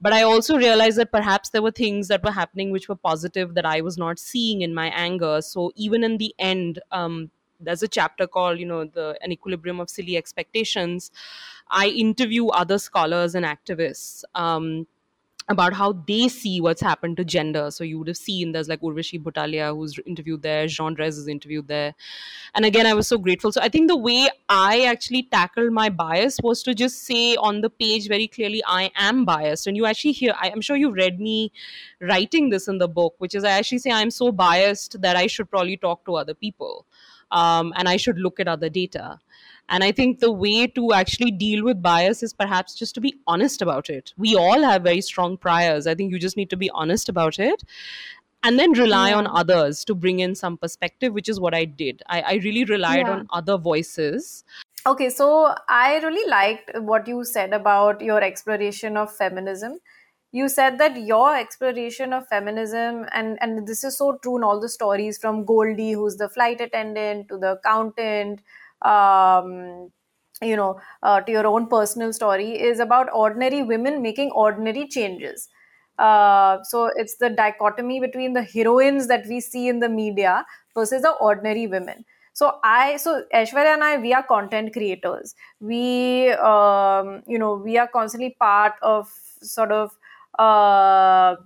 But I also realized that perhaps there were things that were happening which were positive that I was not seeing in my anger. So even in the end, um, there's a chapter called, you know, the an equilibrium of silly expectations. I interview other scholars and activists. Um, about how they see what's happened to gender. So you would have seen there's like Urvashi Butalia who's interviewed there, Jean Drèze is interviewed there. And again, I was so grateful. So I think the way I actually tackled my bias was to just say on the page very clearly, I am biased. And you actually hear, I, am sure you've read me writing this in the book, which is I actually say I'm so biased that I should probably talk to other people. Um, and I should look at other data. And I think the way to actually deal with bias is perhaps just to be honest about it. We all have very strong priors. I think you just need to be honest about it and then rely yeah. on others to bring in some perspective, which is what I did. I, I really relied yeah. on other voices. Okay, so I really liked what you said about your exploration of feminism you said that your exploration of feminism and and this is so true in all the stories from goldie who's the flight attendant to the accountant um, you know, uh, to your own personal story is about ordinary women making ordinary changes. Uh, so it's the dichotomy between the heroines that we see in the media versus the ordinary women. So I, so Aishwarya and I, we are content creators. We, um, you know, we are constantly part of sort of uh,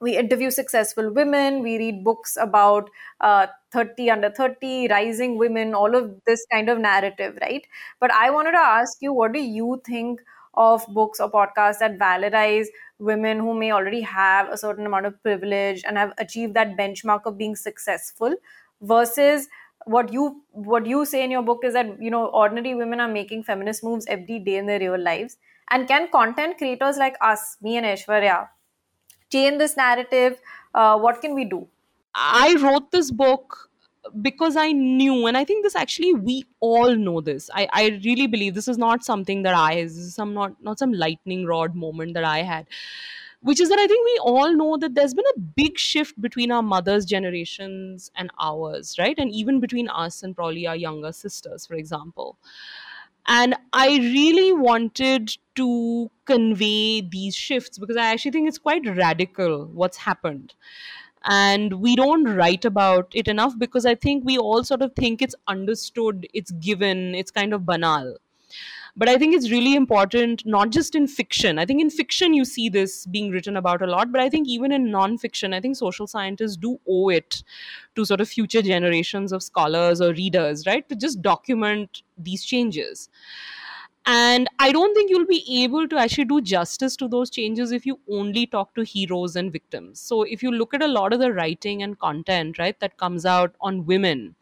we interview successful women we read books about uh, 30 under 30 rising women all of this kind of narrative right but i wanted to ask you what do you think of books or podcasts that valorize women who may already have a certain amount of privilege and have achieved that benchmark of being successful versus what you what you say in your book is that you know ordinary women are making feminist moves every day in their real lives and can content creators like us me and aishwarya change this narrative? Uh, what can we do? I wrote this book because I knew, and I think this actually we all know this. I, I really believe this is not something that I this is some not not some lightning rod moment that I had. Which is that I think we all know that there's been a big shift between our mothers' generations and ours, right? And even between us and probably our younger sisters, for example. And I really wanted to convey these shifts because I actually think it's quite radical what's happened. And we don't write about it enough because I think we all sort of think it's understood, it's given, it's kind of banal. But i think it's really important not just in fiction. I think in fiction you see this being written about a lot but i think even in non-fiction i think social scientists do owe it to sort of future generations of scholars or readers right to just document these changes and i don't think you'll be able to actually do justice to those changes if you only talk to heroes and victims. So if you look at a lot of the writing and content right that comes out on women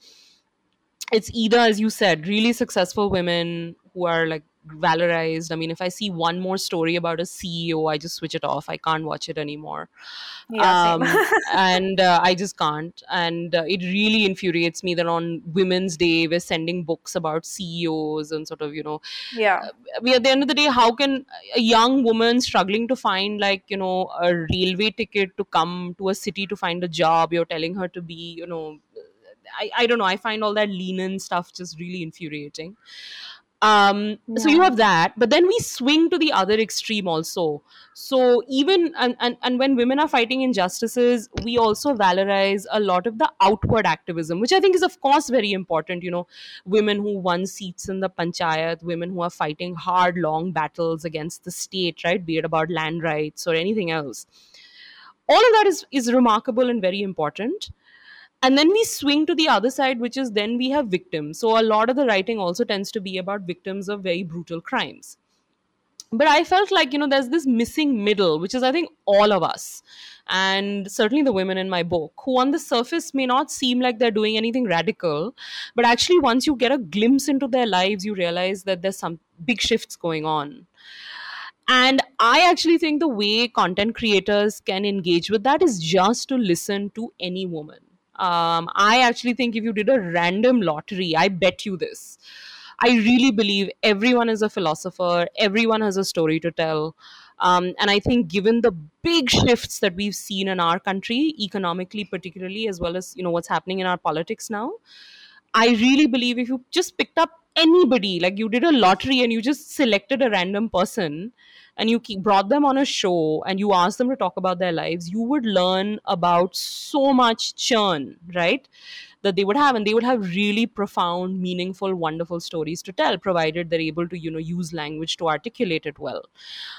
it's either as you said really successful women who are like valorized. I mean, if I see one more story about a CEO, I just switch it off. I can't watch it anymore. Yeah, um, and uh, I just can't. And uh, it really infuriates me that on Women's Day, we're sending books about CEOs and sort of, you know, yeah. Uh, we, at the end of the day, how can a young woman struggling to find, like, you know, a railway ticket to come to a city to find a job, you're telling her to be, you know, I, I don't know. I find all that lean in stuff just really infuriating um yeah. so you have that but then we swing to the other extreme also. So even and, and and when women are fighting injustices we also valorize a lot of the outward activism which i think is of course very important you know. Women who won seats in the panchayat women who are fighting hard long battles against the state right? Be it about land rights or anything else. All of that is is remarkable and very important and then we swing to the other side which is then we have victims. So a lot of the writing also tends to be about victims of very brutal crimes. But i felt like you know there's this missing middle which is i think all of us and certainly the women in my book who on the surface may not seem like they're doing anything radical but actually once you get a glimpse into their lives you realize that there's some big shifts going on. And i actually think the way content creators can engage with that is just to listen to any woman um, I actually think if you did a random lottery, I bet you this. I really believe everyone is a philosopher, everyone has a story to tell. Um, and I think, given the big shifts that we've seen in our country, economically, particularly, as well as you know what's happening in our politics now, I really believe if you just picked up anybody, like you did a lottery and you just selected a random person, and you keep, brought them on a show and you asked them to talk about their lives, you would learn about so much churn, right? that they would have and they would have really profound meaningful wonderful stories to tell provided they're able to you know use language to articulate it well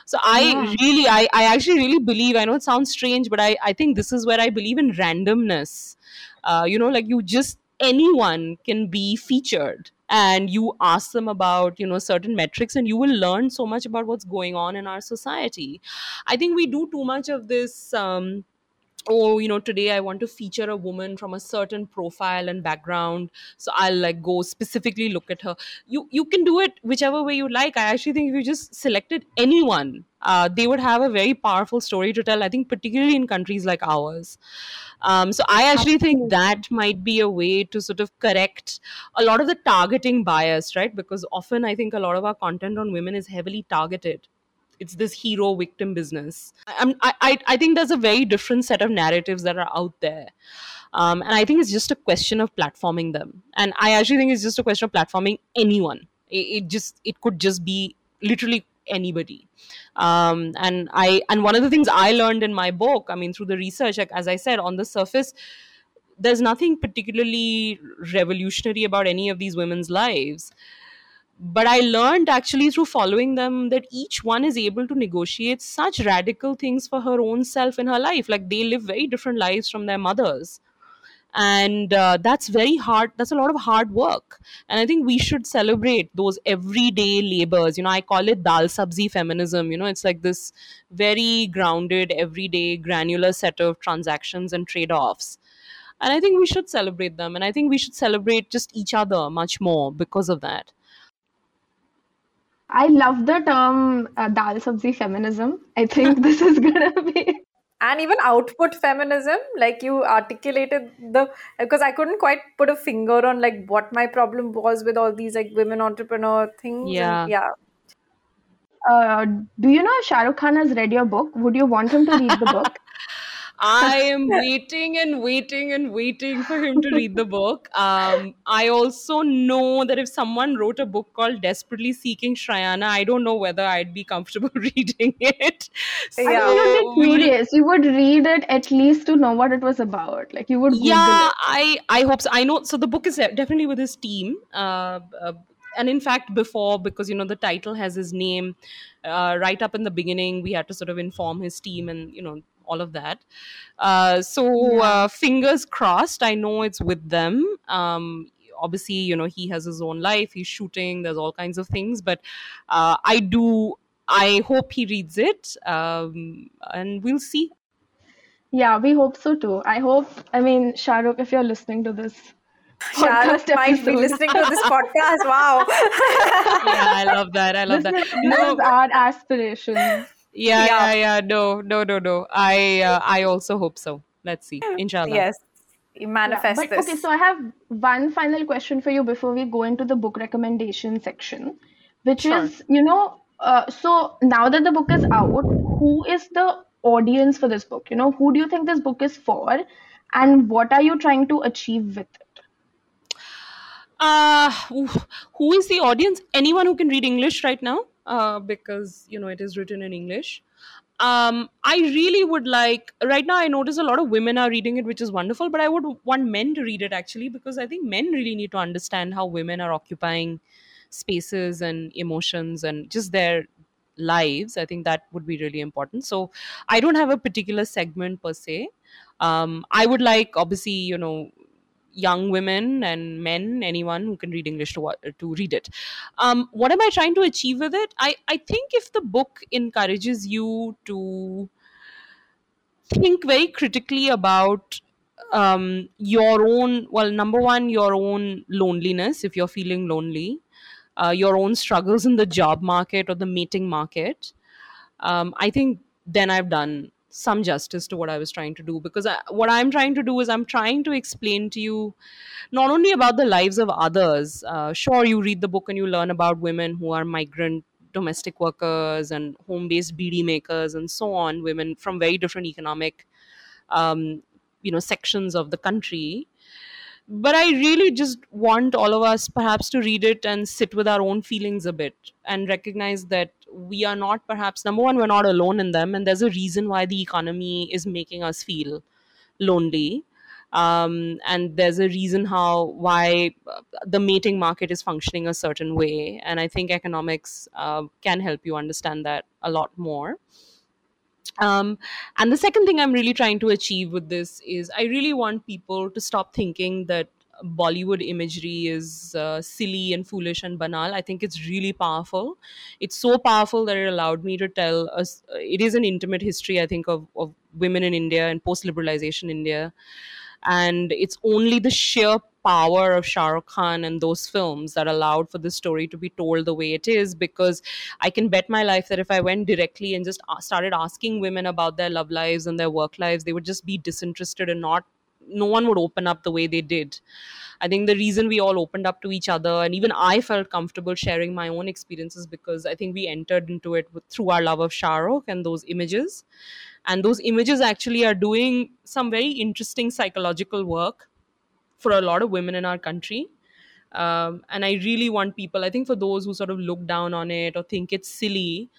so i Yeah. really I, I actually really believe i know it sounds strange but i i think this is where i believe in randomness uh, you know like you just anyone can be featured and you ask them about you know certain metrics and you will learn so much about what's going on in our society. I think we do too much of this um oh you know today i want to feature a woman from a certain profile and background so i'll like go specifically look at her. You you can do it whichever way you like. I actually think if you just selected anyone uh, they would have a very powerful story to tell i think particularly in countries like ours. Um, so i actually think that might be a way to sort of correct a lot of the targeting bias right? Because often i think a lot of our content on women is heavily targeted. It's this hero victim business. I, I i think there's a very different set of narratives that are out there. Um, and i think it's just a question of platforming them. And i actually think it's just a question of platforming anyone. It, it just it could just be literally anybody um, and i and one of the things i learned in my book i mean through the research as i said on the surface there's nothing particularly revolutionary about any of these women's lives. But i learned actually through following them that each one is able to negotiate such radical things for her own self in her life. Like they live very different lives from their mothers and uh, that's very hard that's a lot of hard work. And i think we should celebrate those everyday labors. You know i call it dal sabzi feminism. You know it's like this very grounded everyday granular set of transactions and trade-offs. And i think we should celebrate them. And i think we should celebrate just each other much more because of that. I love the term uh, dal sabzi feminism. I think this is gonna be. And even output feminism like you articulated the because i couldn't quite put a finger on like what my problem was with all these like women entrepreneur things Yeah. and yeah Uh, do you know if Shah Rukh Khan has read your book? Would you want him to read the book? I am waiting and waiting and waiting for him to read the book. Um, I also know that if someone wrote a book called Desperately Seeking Shrayana, I don't know whether I'd be comfortable reading it. So I mean, you'd be curious. You would read it at least to know what it was about. Like you would Google yeah, it. I I hope so. I know. So the book is definitely with his team. Uh, uh, and in fact, before because you know the title has his name, uh, right up in the beginning, we had to sort of inform his team and you know all of that. Uh, so Yeah. uh, fingers crossed. I know it's with them. Um, obviously, you know he has his own life. He's shooting. There's all kinds of things, but uh, I do. I hope he reads it, um, and we'll see. Yeah, we hope so too. I hope. I mean, Shah Rukh, if you're listening to this Shahrukh podcast might be listening to this podcast wow Yeah, I love that. I love this that. is, this No, is our aspiration. Yeah Yeah. yeah yeah. No no no no. I uh, i also hope so. Let's see. Inshallah. Yes. You Yeah, but this okay, so I have one final question for you before we go into the book recommendation section, which Sure. is, you know, uh, so now that the book is out, who is the audience for this book? You know, who do you think this book is for, and what are you trying to achieve with it? uh who- who is the audience? Anyone who can read english right now uh because you know it is written in english. Um i really would like right now i notice a lot of women are reading it which is wonderful but i would want men to read it actually because i think men really need to understand how women are occupying spaces and emotions and just their lives. I think that would be really important. So i don't have a particular segment per se. Um i would like obviously you know young women and men anyone who can read english to to read it. Um, what am i trying to achieve with it? I i think if the book encourages you to think very critically about um, your own well number one your own loneliness if you're feeling lonely uh, your own struggles in the job market or the mating market um, i think then i've done some justice to what i was trying to do because I, what i'm trying to do is i'm trying to explain to you not only about the lives of others uh, sure you read the book and you learn about women who are migrant domestic workers and home-based bidi makers and so on women from very different economic um, you know sections of the country. But i really just want all of us perhaps to read it and sit with our own feelings a bit and recognize that we are not perhaps number one we're not alone in them and there's a reason why the economy is making us feel lonely. Um, and there's a reason how why uh, the mating market is functioning a certain way and i think economics uh, can help you understand that a lot more. Um, and the second thing i'm really trying to achieve with this is i really want people to stop thinking that Bollywood imagery is uh, silly and foolish and banal. I think it's really powerful. It's so powerful that it allowed me to tell us. It is an intimate history, I think, of, of women in India and post liberalization India and it's only the sheer power of Shah Rukh Khan and those films that allowed for this story to be told the way it is. Because I can bet my life that if I went directly and just started asking women about their love lives and their work lives, they would just be disinterested and not. No one would open up the way they did. I think the reason we all opened up to each other, and even I felt comfortable sharing my own experiences because I think we entered into it with, through our love of Shah Rukh and those images and those images actually are doing some very interesting psychological work for a lot of women in our country um, and i really want people i think for those who sort of look down on it or think it's silly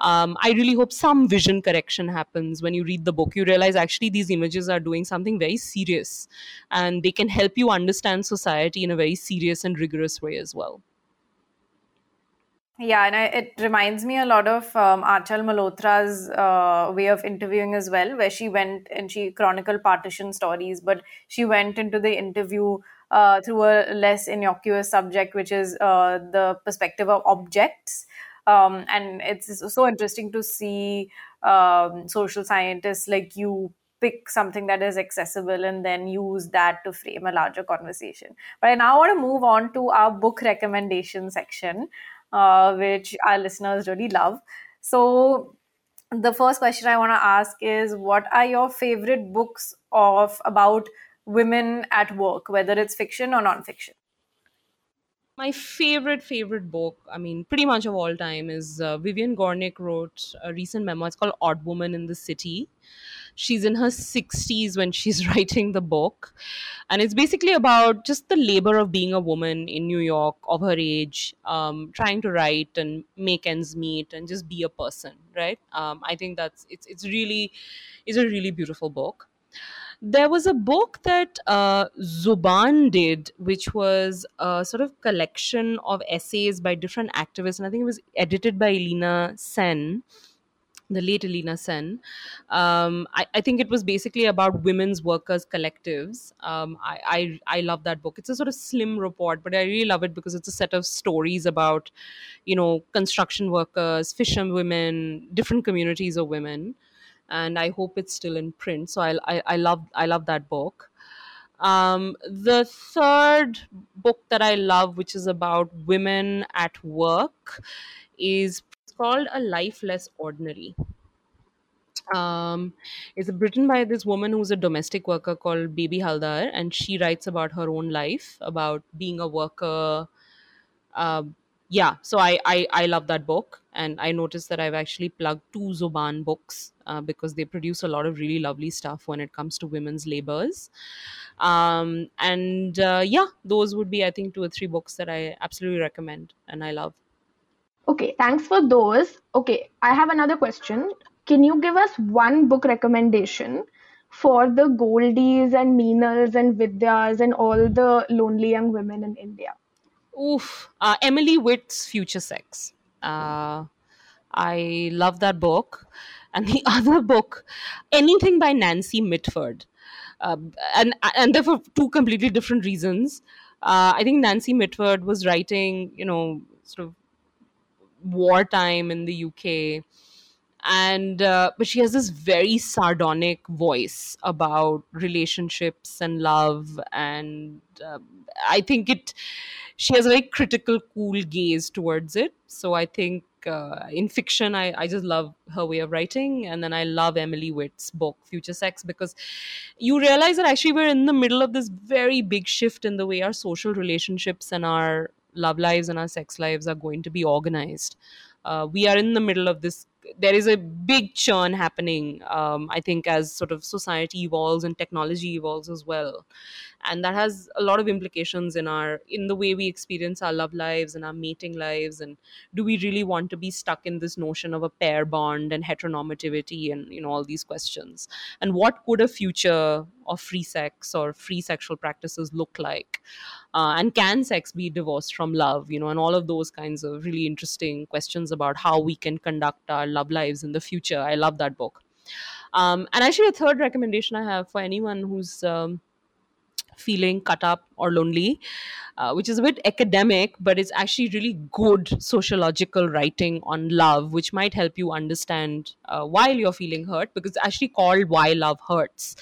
um, i really hope some vision correction happens when you read the book you realize actually these images are doing something very serious and they can help you understand society in a very serious and rigorous way as well yeah, and I, it reminds me a lot of um, Aanchal Malhotra's uh, way of interviewing as well, where she went and she chronicled partition stories, but she went into the interview uh, through a less innocuous subject, which is uh, the perspective of objects. Um, and it's so interesting to see um, social scientists like you pick something that is accessible and then use that to frame a larger conversation. But I now want to move on to our book recommendation section uh, which our listeners really love. So, the first question I want to ask is what are your favorite books of about women at work, whether it's fiction or non-fiction? My favorite favorite book, I mean, pretty much of all time, is uh, Vivian Gornick wrote a recent memoir. It's called Odd Woman in the City. She's in her 60s when she's writing the book. And it's basically about just the labor of being a woman in new york of her age um, trying to write and make ends meet and just be a person right? Um, i think that's it's, it's really it's a really beautiful book there was a book that uh, Zubaan did, which was a sort of collection of essays by different activists, and I think it was edited by Ilina Sen the late Ilina Sen. Um, I, I, think it was basically about women's workers collectives. Um, I, I, I love that book. It's a sort of slim report, but I really love it because it's a set of stories about, you know, construction workers, fisher women, different communities of women, and I hope it's still in print. So I I, I love I love that book. Um, the third book that I love, which is about women at work, is called A Life Less Ordinary. Um, it's written by this woman who's a domestic worker called Baby Haldar, and she writes about her own life, about being a worker. Uh, yeah, so I, I I love that book, and I noticed that I've actually plugged two Zubaan books uh, because they produce a lot of really lovely stuff when it comes to women's labors. Um, and uh, yeah, those would be I think two or three books that I absolutely recommend and I love. Okay, thanks for those. Okay, I have another question. Can you give us one book recommendation for the Goldies and Meenals and Vidyas and all the lonely young women in India? Oof, uh, Emily Witt's Future Sex. Uh, I love that book. And the other book, anything by Nancy Mitford. Uh, and and for two completely different reasons. Uh, I think Nancy Mitford was writing, you know, sort of wartime in the UK. And uh, but she has this very sardonic voice about relationships and love, and uh, I think it. She has a very critical, cool gaze towards it. So I think uh, in fiction, I, I just love her way of writing. And then I love Emily Witt's book, Future Sex, because you realize that actually we're in the middle of this very big shift in the way our social relationships and our love lives and our sex lives are going to be organized. Uh, we are in the middle of this. There is a big churn happening, um, I think, as sort of society evolves and technology evolves as well, and that has a lot of implications in our in the way we experience our love lives and our mating lives. And do we really want to be stuck in this notion of a pair bond and heteronormativity and you know all these questions? And what could a future of free sex or free sexual practices look like uh, and can sex be divorced from love you know and all of those kinds of really interesting questions about how we can conduct our love lives in the future. I love that book. Um, and actually a third recommendation i have for anyone who's um, feeling cut up or lonely, uh, which is a bit academic, but it's actually really good sociological writing on love, which might help you understand uh, why you're feeling hurt, because it's actually called Why Love Hurts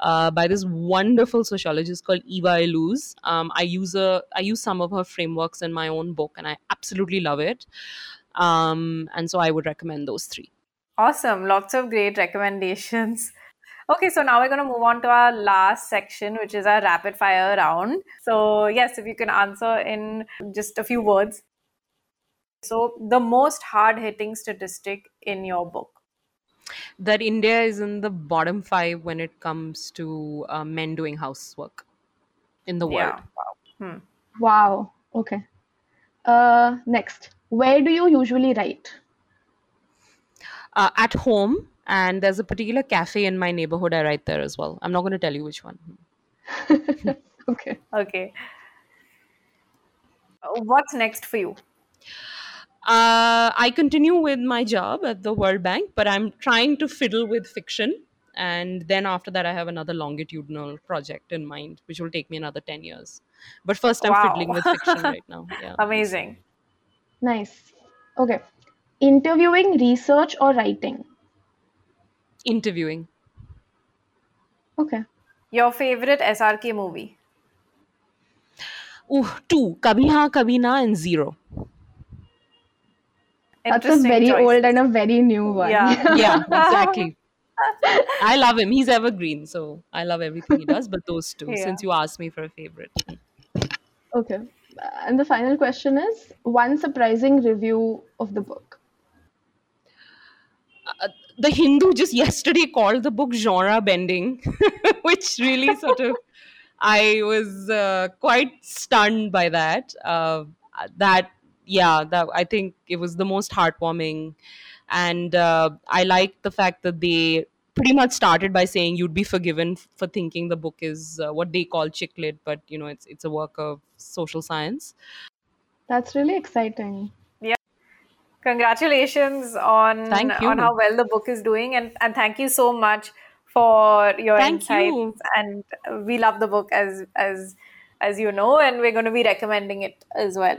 uh, by this wonderful sociologist called Eva Illouz. Um, I use a I use some of her frameworks in my own book, and I absolutely love it. Um, and so I would recommend those three. Awesome. Lots of great recommendations. Okay, so now we're going to move on to our last section, which is our rapid fire round. So, yes, if you can answer in just a few words. So, the most hard hitting statistic in your book? That India is in the bottom five when it comes to uh, men doing housework in the world. Yeah. Wow. Hmm. Wow. Okay. Uh, next, where do you usually write? Uh, at home and there's a particular cafe in my neighborhood i write there as well. I'm not going to tell you which one. Okay. Okay. What's next for you? Uh, i continue with my job at the world bank but i'm trying to fiddle with fiction. And then after that i have another longitudinal project in mind which will take me another 10 years. But first i'm Wow. fiddling with fiction right now. Yeah. Amazing. Nice. Okay. Interviewing, research, or writing? Interviewing Okay. your favorite srk movie Ooh, two kabhi haan kabhi na and zero That's a very choice. old and a very new one. Yeah. yeah exactly i love him he's evergreen so i love everything he does but those two Yeah. since you asked me for a favorite okay. And the final question is one surprising review of the book. Uh, the Hindu just yesterday called the book genre bending, which really sort of I was uh, quite stunned by that. Uh, that yeah, that I think it was the most heartwarming, and uh, I like the fact that they pretty much started by saying you'd be forgiven for thinking the book is uh, what they call chick lit, but you know it's it's a work of social science. That's really exciting. Congratulations on on how well the book is doing and and thank you so much for your Thank insights you. and we love the book as as as you know and we're going to be recommending it as well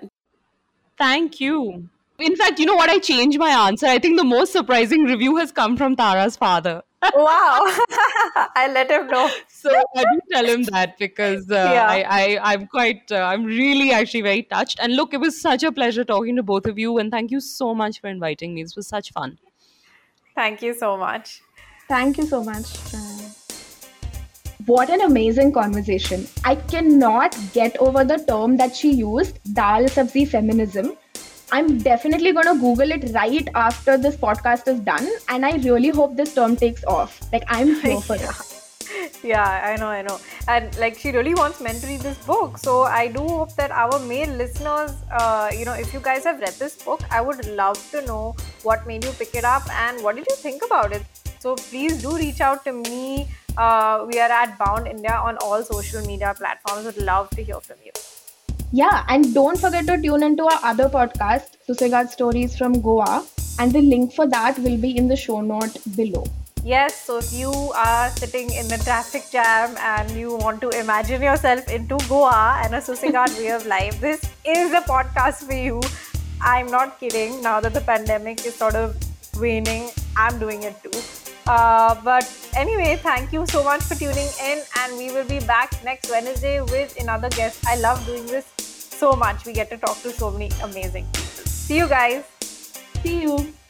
Thank you. In fact, you know what? I changed my answer. I think the most surprising review has come from Tara's father. Wow i'll let him know So I do tell him that because uh, Yeah. I, I, I'm quite, uh, I'm really actually very touched. And look, it was such a pleasure talking to both of you. And thank you so much for inviting me. This was such fun. thank you so much Thank you so much. What an amazing conversation. I cannot get over the term that she used, dal sabzi feminism. I'm definitely going to Google it right after this podcast is done. And I really hope this term takes off. Like, I'm here for it. yeah i know i know and like she really wants men to read this book so i do hope that our male listeners uh, you know if you guys have read this book i would love to know what made you pick it up and what did you think about it so please do reach out to me uh, we are at bound india on all social media platforms would love to hear from you Yeah, and don't forget to tune into our other podcast, Susegad Stories from Goa. And the link for that will be in the show note below. Yes, so if you are sitting in the traffic jam and you want to imagine yourself into Goa and a Susegad way of life, this is the podcast for you. I'm not kidding. Now that the pandemic is sort of waning, I'm doing it too. Uh, but anyway, thank you so much for tuning in, and we will be back next Wednesday with another guest. I love doing this so much. We get to talk to so many amazing people. See you guys. See you.